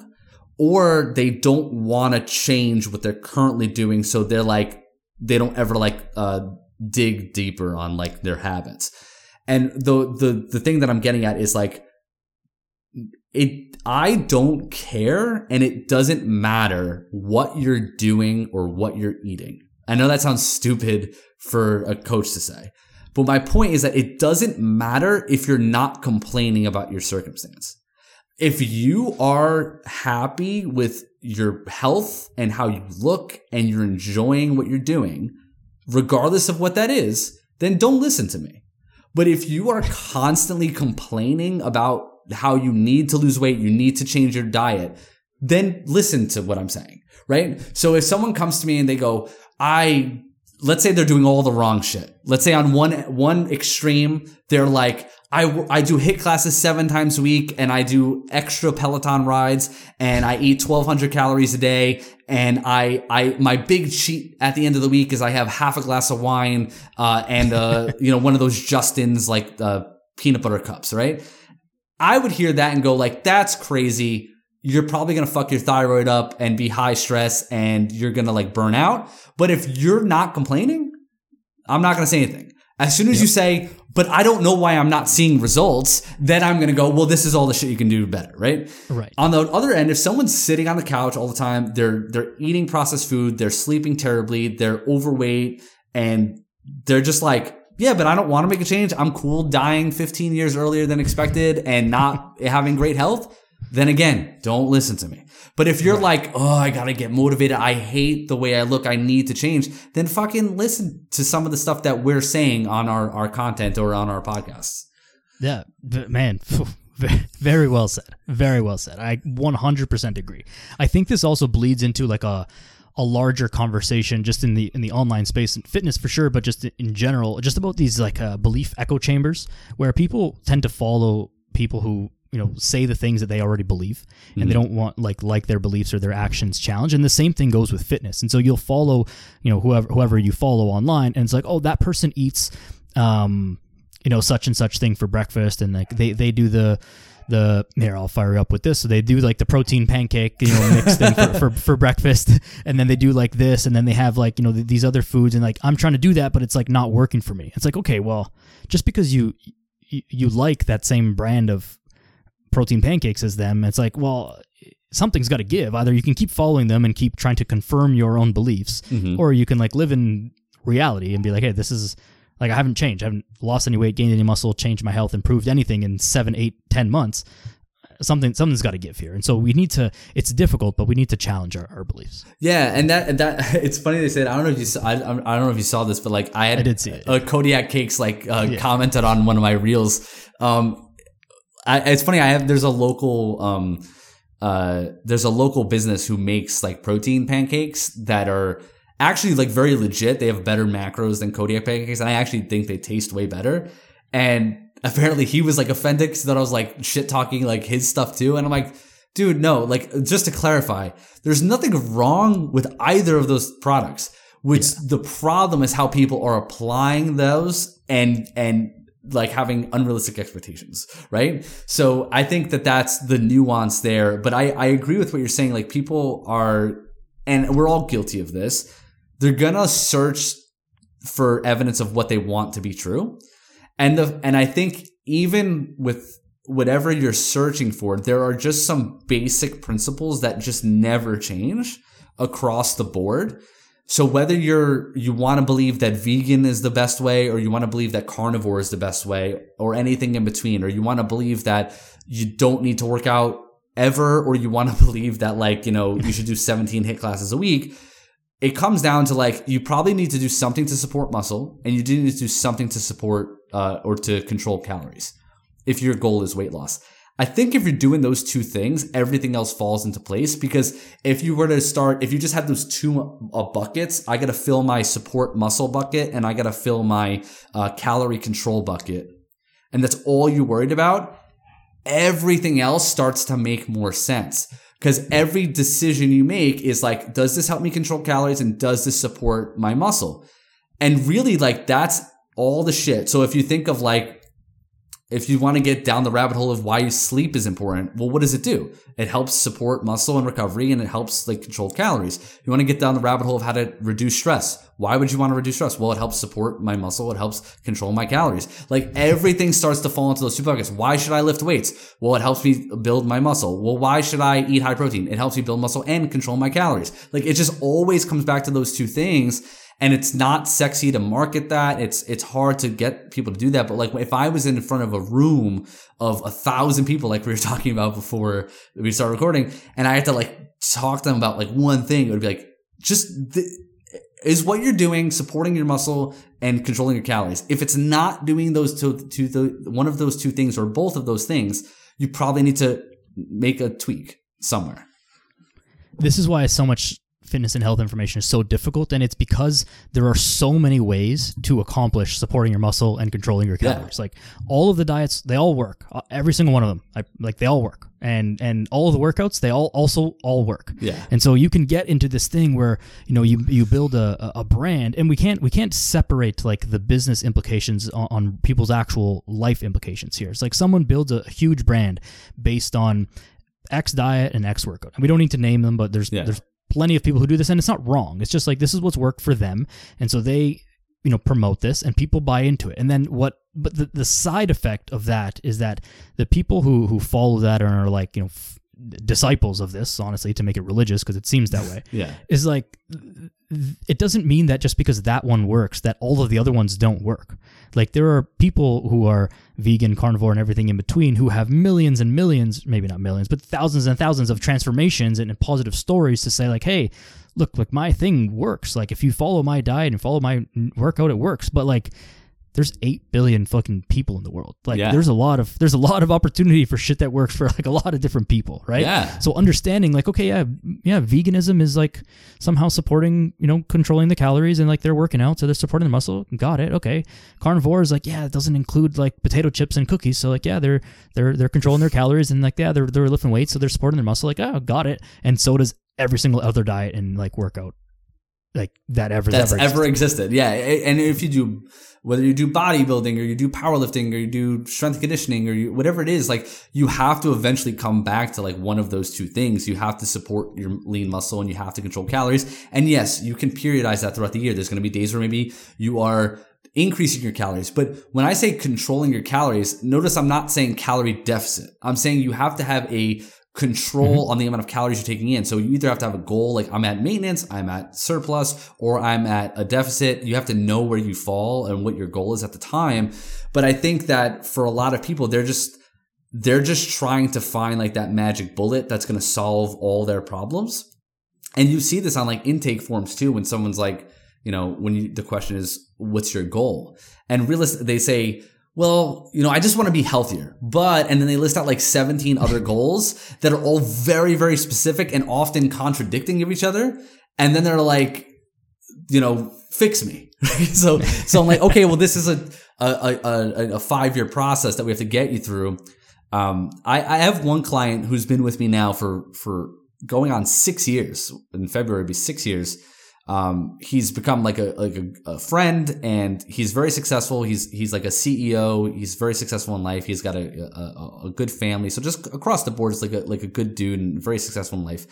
Speaker 2: or they don't want to change what they're currently doing. So they're like, they don't ever like, uh, dig deeper on like their habits. And the, the, the thing that I'm getting at is like, it, I don't care and it doesn't matter what you're doing or what you're eating. I know that sounds stupid for a coach to say, but my point is that it doesn't matter if you're not complaining about your circumstance. If you are happy with your health and how you look and you're enjoying what you're doing, regardless of what that is, then don't listen to me. But if you are constantly complaining about how you need to lose weight, you need to change your diet, then listen to what I'm saying, right? So if someone comes to me and they go, I let's say they're doing all the wrong shit. Let's say on one one extreme, they're like, I, I do HIIT classes seven times a week and I do extra Peloton rides and I eat 1200 calories a day. And I, I, my big cheat at the end of the week is I have half a glass of wine, uh, and, uh, you know, one of those Justin's like, uh, peanut butter cups, right? I would hear that and go like, that's crazy you're probably going to fuck your thyroid up and be high stress and you're going to like burn out. But if you're not complaining, I'm not going to say anything. As soon as yep. you say, but I don't know why I'm not seeing results, then I'm going to go, well, this is all the shit you can do better, right?
Speaker 1: Right.
Speaker 2: On the other end, if someone's sitting on the couch all the time, they're, they're eating processed food, they're sleeping terribly, they're overweight, and they're just like, yeah, but I don't want to make a change. I'm cool dying 15 years earlier than expected and not having great health then again, don't listen to me. But if you're right. like, oh, I gotta get motivated. I hate the way I look. I need to change. Then fucking listen to some of the stuff that we're saying on our, our content or on our podcasts.
Speaker 1: Yeah, man, very well said. Very well said. I 100% agree. I think this also bleeds into like a a larger conversation just in the in the online space and fitness for sure, but just in general, just about these like uh, belief echo chambers where people tend to follow people who you know say the things that they already believe and mm-hmm. they don't want like like their beliefs or their actions challenged and the same thing goes with fitness and so you'll follow you know whoever whoever you follow online and it's like oh that person eats um you know such and such thing for breakfast and like they they do the the here I'll fire up with this. So they do like the protein pancake, you know, mix thing for, for, for breakfast, and then they do like this, and then they have like you know these other foods, and like I'm trying to do that, but it's like not working for me. It's like okay, well, just because you you, you like that same brand of protein pancakes as them. It's like, well, something's got to give. Either you can keep following them and keep trying to confirm your own beliefs, mm-hmm. or you can like live in reality and be like, hey, this is like I haven't changed. I haven't lost any weight, gained any muscle, changed my health, improved anything in seven, eight, ten months. Something something's got to give here, and so we need to. It's difficult, but we need to challenge our, our beliefs.
Speaker 2: Yeah, and that that it's funny they said. I don't know if you saw, I, I don't know if you saw this, but like I had
Speaker 1: I did see it.
Speaker 2: Uh, Kodiak Cakes like uh, yeah. commented on one of my reels. Um, I, it's funny. I have there's a local um uh there's a local business who makes like protein pancakes that are actually like very legit. They have better macros than Kodiak pancakes, and I actually think they taste way better. And apparently, he was like offended because I was like shit talking like his stuff too, and I'm like. Dude, no, like just to clarify, there's nothing wrong with either of those products. Which yeah. the problem is how people are applying those and and like having unrealistic expectations, right? So I think that that's the nuance there. But I, I agree with what you're saying. Like people are, and we're all guilty of this. They're gonna search for evidence of what they want to be true. And the, and I think even with whatever you're searching for, there are just some basic principles that just never change across the board so whether you're you want to believe that vegan is the best way or you want to believe that carnivore is the best way or anything in between or you want to believe that you don't need to work out ever or you want to believe that like, you know, you should do 17 HIIT classes a week, it comes down to like you probably need to do something to support muscle and you do need to do something to support uh, or to control calories if your goal is weight loss. I think if you're doing those two things, everything else falls into place because if you were to start, if you just had those two uh, buckets, I got to fill my support muscle bucket and I got to fill my uh, calorie control bucket. And that's all you're worried about. Everything else starts to make more sense because every decision you make is like, does this help me control calories and does this support my muscle? And really like that's all the shit. So if you think of like if you want to get down the rabbit hole of why you sleep is important, well, what does it do? It helps support muscle and recovery and it helps like control calories. You want to get down the rabbit hole of how to reduce stress. Why would you want to reduce stress? Well, it helps support my muscle. It helps control my calories. Like everything starts to fall into those two buckets. Why should I lift weights? Well, it helps me build my muscle. Well, why should I eat high protein? It helps me build muscle and control my calories. Like it just always comes back to those two things and it's not sexy to market that. It's it's hard to get people to do that. But like if I was in front of a room of a thousand people, like we were talking about before we started recording, and I had to like talk to them about like one thing, it would be like just is what you're doing supporting your muscle and controlling your calories. If it's not doing those two, two the, one of those two things or both of those things, you probably need to make a tweak somewhere.
Speaker 1: This is why so much fitness and health information is so difficult and it's because there are so many ways to accomplish supporting your muscle and controlling your calories. Yeah. like all of the diets they all work. Uh, every single one of them. I, like they all work. And and all of the workouts they all also all work.
Speaker 2: Yeah.
Speaker 1: And so you can get into this thing where you know you you build a, a brand and we can't we can't separate like the business implications on, on people's actual life implications here. It's like someone builds a huge brand based on X diet and X workout. And we don't need to name them, but there's yeah. there's plenty of people who do this and it's not wrong. It's just like this is what's worked for them. And so they, you know, promote this and people buy into it. And then what but the, the side effect of that is that the people who who follow that and are like, you know, f- disciples of this, honestly, to make it religious because it seems that way.
Speaker 2: yeah.
Speaker 1: Is like it doesn't mean that just because that one works that all of the other ones don't work. Like there are people who are vegan, carnivore, and everything in between who have millions and millions, maybe not millions, but thousands and thousands of transformations and, positive stories to say like, hey, look, like my thing works. Like if you follow my diet and follow my workout, it works. But like there's eight billion fucking people in the world. Like yeah. there's a lot of there's a lot of opportunity for shit that works for like a lot of different people, right?
Speaker 2: Yeah.
Speaker 1: So understanding like, okay, yeah, yeah, veganism is like somehow supporting, you know, controlling the calories and like they're working out, so they're supporting the muscle. Got it. Okay. Carnivore is like, yeah, it doesn't include like potato chips and cookies. So like, yeah, they're they're they're controlling their calories and like, yeah, they're they're lifting weights, so they're supporting their muscle. Like, oh, got it. And so does every single other diet and like workout like that ever
Speaker 2: that's ever existed. ever existed. Yeah, and if you do whether you do bodybuilding or you do powerlifting or you do strength conditioning or you, whatever it is, like you have to eventually come back to like one of those two things. You have to support your lean muscle and you have to control calories. And yes, you can periodize that throughout the year. There's going to be days where maybe you are increasing your calories. But when I say controlling your calories, notice I'm not saying calorie deficit. I'm saying you have to have a control mm-hmm. on the amount of calories you're taking in. So you either have to have a goal, like I'm at maintenance, I'm at surplus, or I'm at a deficit. You have to know where you fall and what your goal is at the time. But I think that for a lot of people, they're just, they're just trying to find like that magic bullet that's going to solve all their problems. And you see this on like intake forms too, when someone's like, you know, when you, the question is, what's your goal? And realist, they say, well, you know, I just want to be healthier. But, and then they list out like 17 other goals that are all very, very specific and often contradicting of each other. And then they're like, you know, fix me. so, so I'm like, okay, well, this is a, a, a, a five year process that we have to get you through. Um, I, I have one client who's been with me now for, for going on six years. In February, be six years um, he's become like a like a, a, friend, and he's very successful. He's he's like a CEO. He's very successful in life. He's got a, a, a good family. So just across the board, it's like a like a good dude and very successful in life.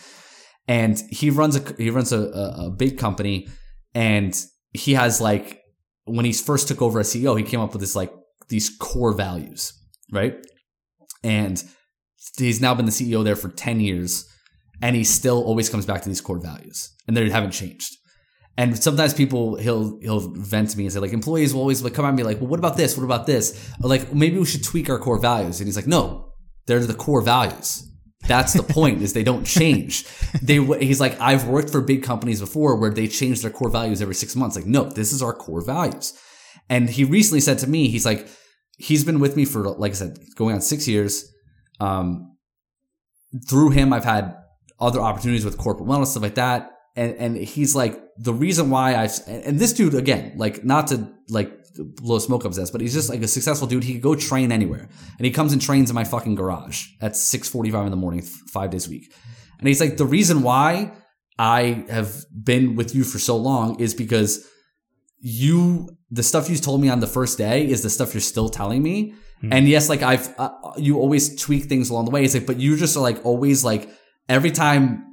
Speaker 2: And he runs a he runs a, a big company, and he has like when he first took over as CEO, he came up with this like these core values, right? And he's now been the CEO there for ten years, and he still always comes back to these core values, and they haven't changed. And sometimes people he'll he'll vent to me and say like employees will always come at me like well what about this? What about this? Or like maybe we should tweak our core values. And he's like no they're the core values. That's the point is they don't change. They he's like I've worked for big companies before where they change their core values every six months. Like no this is our core values. And he recently said to me he's like he's been with me for like I said going on six years. Um through him I've had other opportunities with corporate wellness stuff like that and and he's like the reason why I and this dude again like not to like blow smoke up his ass, but he's just like a successful dude. He could go train anywhere, and he comes and trains in my fucking garage at six forty five in the morning, five days a week. And he's like the reason why I have been with you for so long is because you the stuff you told me on the first day is the stuff you're still telling me. And yes, like I've uh, you always tweak things along the way. It's like, but you just are like always like every time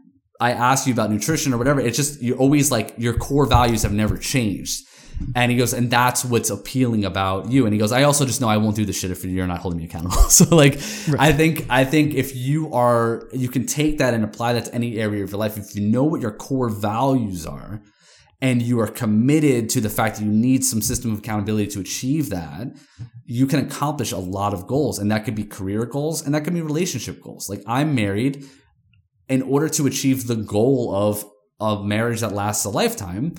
Speaker 2: I ask you about nutrition or whatever, it's just you're always like your core values have never changed. And he goes, and that's what's appealing about you. And he goes, I also just know I won't do this shit if you're not holding me accountable. so like, I think, I think if you are, you can take that and apply that to any area of your life. If you know what your core values are and you are committed to the fact that you need some system of accountability to achieve that, you can accomplish a lot of goals. And that could be career goals and that could be relationship goals. Like I'm married in order to achieve the goal of a marriage that lasts a lifetime,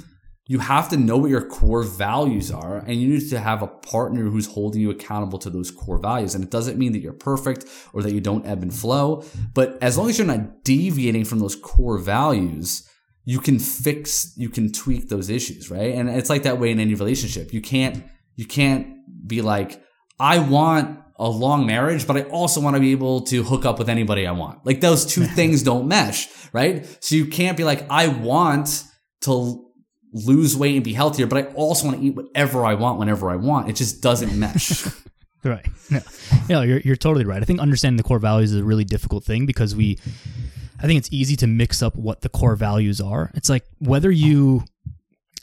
Speaker 2: you have to know what your core values are and you need to have a partner who's holding you accountable to those core values. And it doesn't mean that you're perfect or that you don't ebb and flow, but as long as you're not deviating from those core values, you can fix, you can tweak those issues, right? And it's like that way in any relationship. You can't, you can't be like, I want a long marriage, but I also want to be able to hook up with anybody I want. Like those two things don't mesh, right? So you can't be like, I want to lose weight and be healthier, but I also want to eat whatever I want whenever I want. It just doesn't mesh.
Speaker 1: Right. No, no you're, you're totally right. I think understanding the core values is a really difficult thing because we, I think it's easy to mix up what the core values are. It's like whether you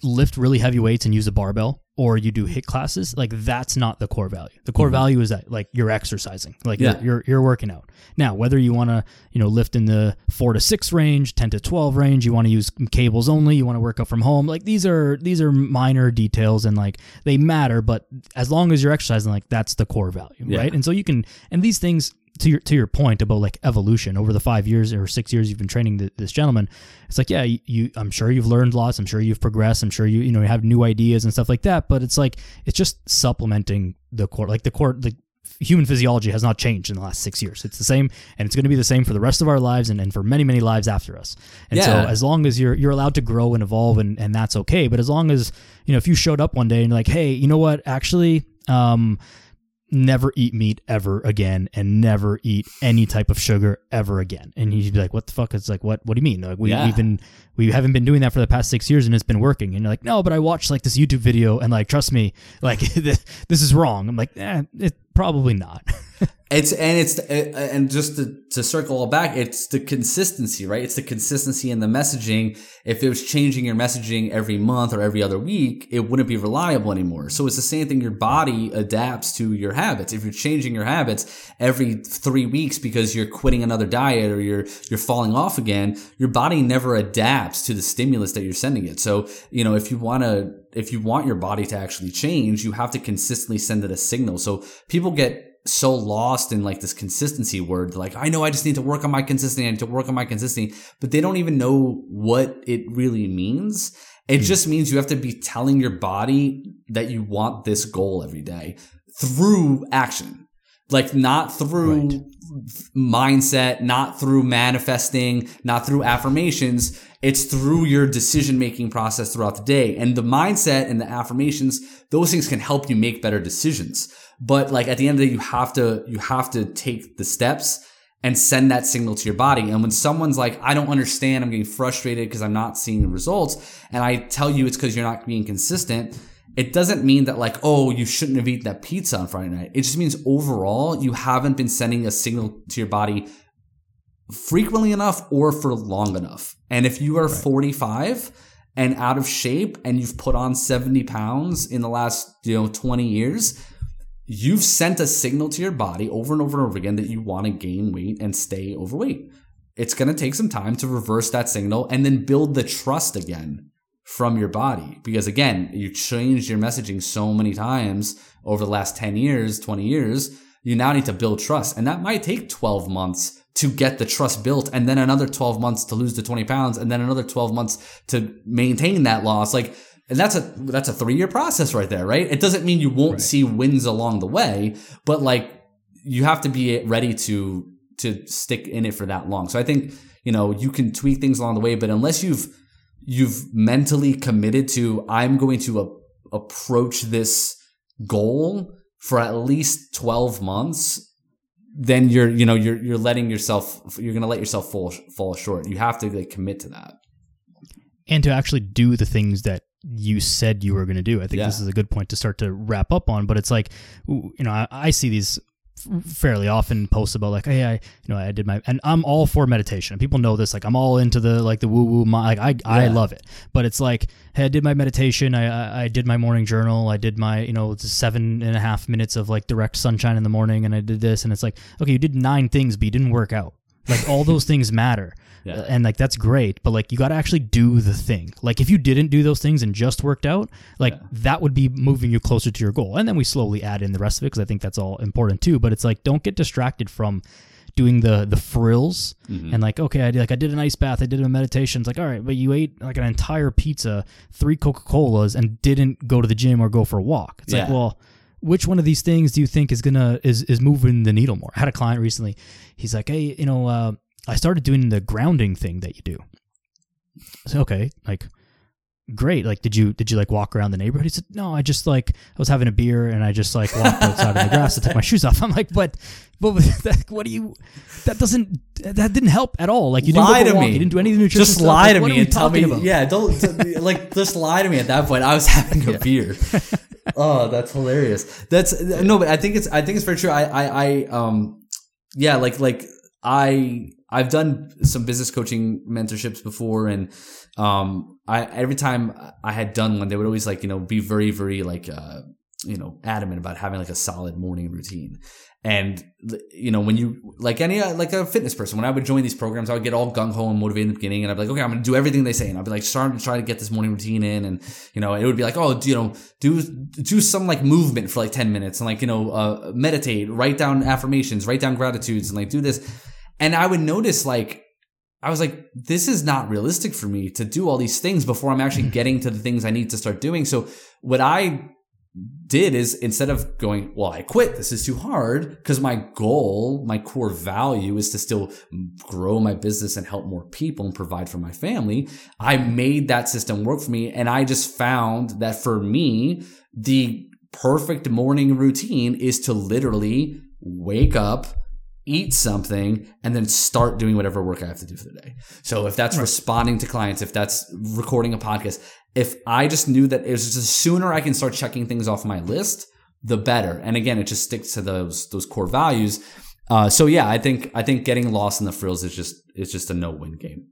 Speaker 1: lift really heavy weights and use a barbell or you do HIIT classes, like that's not the core value. The core mm-hmm. value is that like you're exercising, like
Speaker 2: Yeah.
Speaker 1: you're, you're you're working out. Now, whether you want to you know lift in the four to six range, ten to twelve range, you want to use cables only, you want to work out from home, like these are these are minor details and like they matter, but as long as you're exercising, like that's the core value,
Speaker 2: Yeah.
Speaker 1: right? And so you can and these things to your to your point about like evolution over the five years or six years you've been training th- this gentleman, it's like yeah, you, you I'm sure you've learned lots. I'm sure you've progressed. I'm sure you you know you have new ideas and stuff like that. But it's like it's just supplementing the core, like the core the human physiology has not changed in the last six years. It's the same, and it's going to be the same for the rest of our lives and, and for many many lives after us. And so as long as you're you're allowed to grow and evolve and and that's okay. But as long as you know if you showed up one day and you're like hey you know what actually um never eat meat ever again and never eat any type of sugar ever again. And he'd be like, what the fuck? It's like, what, what do you mean? Like we,
Speaker 2: Yeah.
Speaker 1: we've been, we haven't been doing that for the past six years and it's been working. And you're like, no, but I watched like this YouTube video and like, trust me, like this is wrong. I'm like, eh, it probably not.
Speaker 2: It's and it's uh, and just to, to circle all back, it's the consistency, right? It's the consistency in the messaging. If it was changing your messaging every month or every other week, it wouldn't be reliable anymore. So it's the same thing. Your body adapts to your habits. If you're changing your habits every three weeks because you're quitting another diet or you're you're falling off again, your body never adapts to the stimulus that you're sending it. So you know if you want to if you want your body to actually change, you have to consistently send it a signal. So people get so lost in like this consistency word. Like, I know I just need to work on my consistency. I need to work on my consistency, but they don't even know what it really means. It hmm. just means you have to be telling your body that you want this goal every day through action. Like not through
Speaker 1: Right.
Speaker 2: mindset, not through manifesting, not through affirmations. It's through your decision making process throughout the day. And the mindset and the affirmations, those things can help you make better decisions. But like at the end of the day, you have to, you have to take the steps and send that signal to your body. And when someone's like, I don't understand, I'm getting frustrated because I'm not seeing the results. And I tell you it's because you're not being consistent. It doesn't mean that like, oh, you shouldn't have eaten that pizza on Friday night. It just means overall, you haven't been sending a signal to your body frequently enough or for long enough. And if you are 45 and out of shape and you've put on 70 pounds in the last, you know, 20 years, you've sent a signal to your body over and over and over again that you want to gain weight and stay overweight. It's going to take some time to reverse that signal and then build the trust again from your body. Because again, you changed your messaging so many times over the last 10 years, 20 years. You now need to build trust. And that might take 12 months to get the trust built and then another 12 months to lose the 20 pounds and then another 12 months to maintain that loss. Like, and that's a, that's a three year process right there, right? It doesn't mean you won't see wins along the way, but like you have to be ready to, to stick in it for that long. So I think, you know, you can tweak things along the way, but unless you've, you've mentally committed to, I'm going to a- approach this goal for at least 12 months, then you're, you know, you're, you're letting yourself, you're going to let yourself fall, fall short. You have to like commit to that.
Speaker 1: and to actually do the things that you said you were going to do. I think
Speaker 2: Yeah.
Speaker 1: this is a good point to start to wrap up on. But it's like, you know, I, I see these fairly often posts about like, hey, I, you know, I did my, and I'm all for meditation. People know this. Like, I'm all into the like the woo woo. Like, I I love it. But it's like, hey, I did my meditation. I I, I did my morning journal. I did my you know seven and a half minutes of like direct sunshine in the morning, and I did this. And it's like, okay, you did nine things, but you didn't work out. Like all those things matter.
Speaker 2: Yeah.
Speaker 1: Uh, and like that's great but like you got to actually do the thing. Like if you didn't do those things and just worked out like that would be moving you closer to your goal. And then we slowly add in the rest of it because i think that's all important too. But it's like don't get distracted from doing the the frills
Speaker 2: Mm-hmm.
Speaker 1: and like okay i did like i did an ice bath i did a meditation. It's like all right but you ate like an entire pizza three coca-colas and didn't go to the gym or go for a walk. It's like well which one of these things do you think is gonna is is moving the needle more? I had a client recently. He's like hey you know uh I started doing the grounding thing that you do. I said, okay, like great. Like did you did you like walk around the neighborhood? He said, No, I just like I was having a beer and I just like walked outside in the grass and took my shoes off. I'm like, but but that, what do you that doesn't that didn't help at all. Like you didn't
Speaker 2: lie to
Speaker 1: walk,
Speaker 2: me.
Speaker 1: you didn't do any of the nutrition
Speaker 2: Just
Speaker 1: stuff.
Speaker 2: lie
Speaker 1: Like,
Speaker 2: to me and tell me.
Speaker 1: about?
Speaker 2: Yeah, don't like just lie to me at that point. I was having a beer. oh, that's hilarious. That's no, but I think it's I think it's very true. I I, I um yeah, like like I I've done some business coaching mentorships before and um I every time I had done one they would always like, you know, be very very like uh you know, adamant about having like a solid morning routine. And you know, when you like any uh, like a fitness person, when I would join these programs, I would get all gung ho and motivated in the beginning, and I'd be like, okay, I'm to do everything they say, and I'd be like, starting to try to get this morning routine in, and you know, it would be like, oh, you know, do do some like movement for like ten minutes, and like you know, uh, meditate, write down affirmations, write down gratitudes, and like do this, and I would notice like. I was like, this is not realistic for me to do all these things before I'm actually mm-hmm. getting to the things I need to start doing. So what I did is instead of going, well, I quit. This is too hard because my goal, my core value is to still grow my business and help more people and provide for my family. I made that system work for me. And I just found that for me, the perfect morning routine is to literally wake up, eat something, and then start doing whatever work I have to do for the day. So if that's responding to clients, if that's recording a podcast, if I just knew that it was just the sooner I can start checking things off my list, the better. And again, it just sticks to those those core values. Uh, so yeah, I think I think getting lost in the frills is just is just a no win game.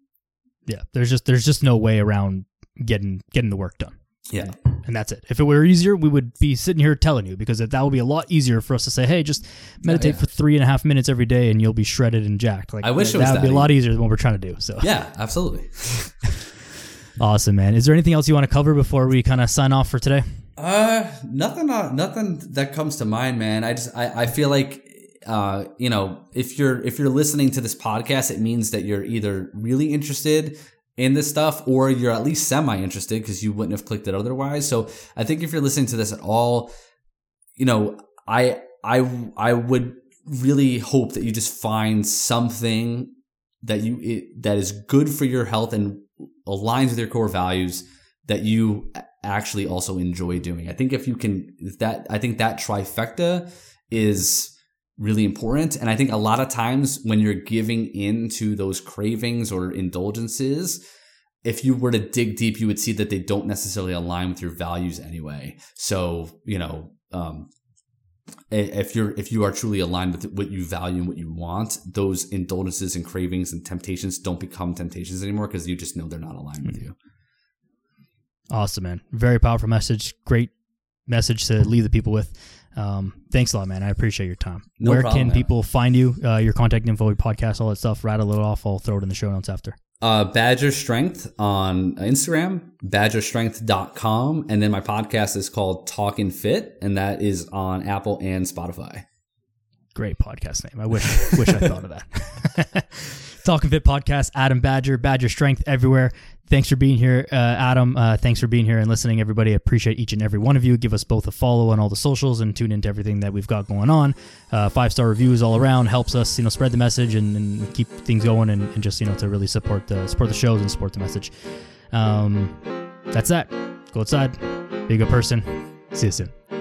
Speaker 1: Yeah, there's just there's just no way around getting getting the work done.
Speaker 2: Yeah.
Speaker 1: and that's it. If it were easier, we would be sitting here telling you because that would be a lot easier for us to say, "Hey, just meditate
Speaker 2: yeah.
Speaker 1: for three and a half minutes every day, and you'll be shredded and jacked." Like
Speaker 2: I wish
Speaker 1: that,
Speaker 2: it was
Speaker 1: would be a lot easier than what we're trying to do. So
Speaker 2: Yeah, absolutely.
Speaker 1: awesome, man. Is there anything else you want to cover before we kind of sign off for today?
Speaker 2: Uh, nothing, uh, nothing that comes to mind, man. I just, I, I feel like, uh, you know, if you're, if you're listening to this podcast, it means that you're either really interested in this stuff or you're at least semi interested because you wouldn't have clicked it otherwise. So I think if you're listening to this at all, you know, I, I, I would really hope that you just find something that you, it, that is good for your health and aligns with your core values that you actually also enjoy doing. I think if you can, if that, I think that trifecta is really important. And I think a lot of times when you're giving in to those cravings or indulgences, if you were to dig deep, you would see that they don't necessarily align with your values anyway. So, you know, um, if you're if you are truly aligned with what you value and what you want, those indulgences and cravings and temptations don't become temptations anymore because you just know they're not aligned with you.
Speaker 1: Awesome, man. Very powerful message. Great message to leave the people with. Um, thanks a lot, man. I appreciate your time.
Speaker 2: No
Speaker 1: Where
Speaker 2: problem,
Speaker 1: can
Speaker 2: man.
Speaker 1: people find you? Uh, your contact info, your podcast, all that stuff. Rattle it off. I'll throw it in the show notes after.
Speaker 2: Uh, Badger Strength on Instagram, badgerstrength.com. And then my podcast is called Talking Fit, and that is on Apple and Spotify.
Speaker 1: Great podcast name. I wish wish I thought of that. Talking Fit Podcast, Adam Badger, Badger Strength everywhere. Thanks for being here, uh, Adam. Uh, thanks for being here and listening, everybody. I appreciate each and every one of you. Give us both a follow on all the socials and tune into everything that we've got going on. Uh, Five star reviews all around helps us, you know, spread the message and, and keep things going, and, and just you know to really support the support the shows and support the message. Um, that's that. Go outside, be a good person. See you soon.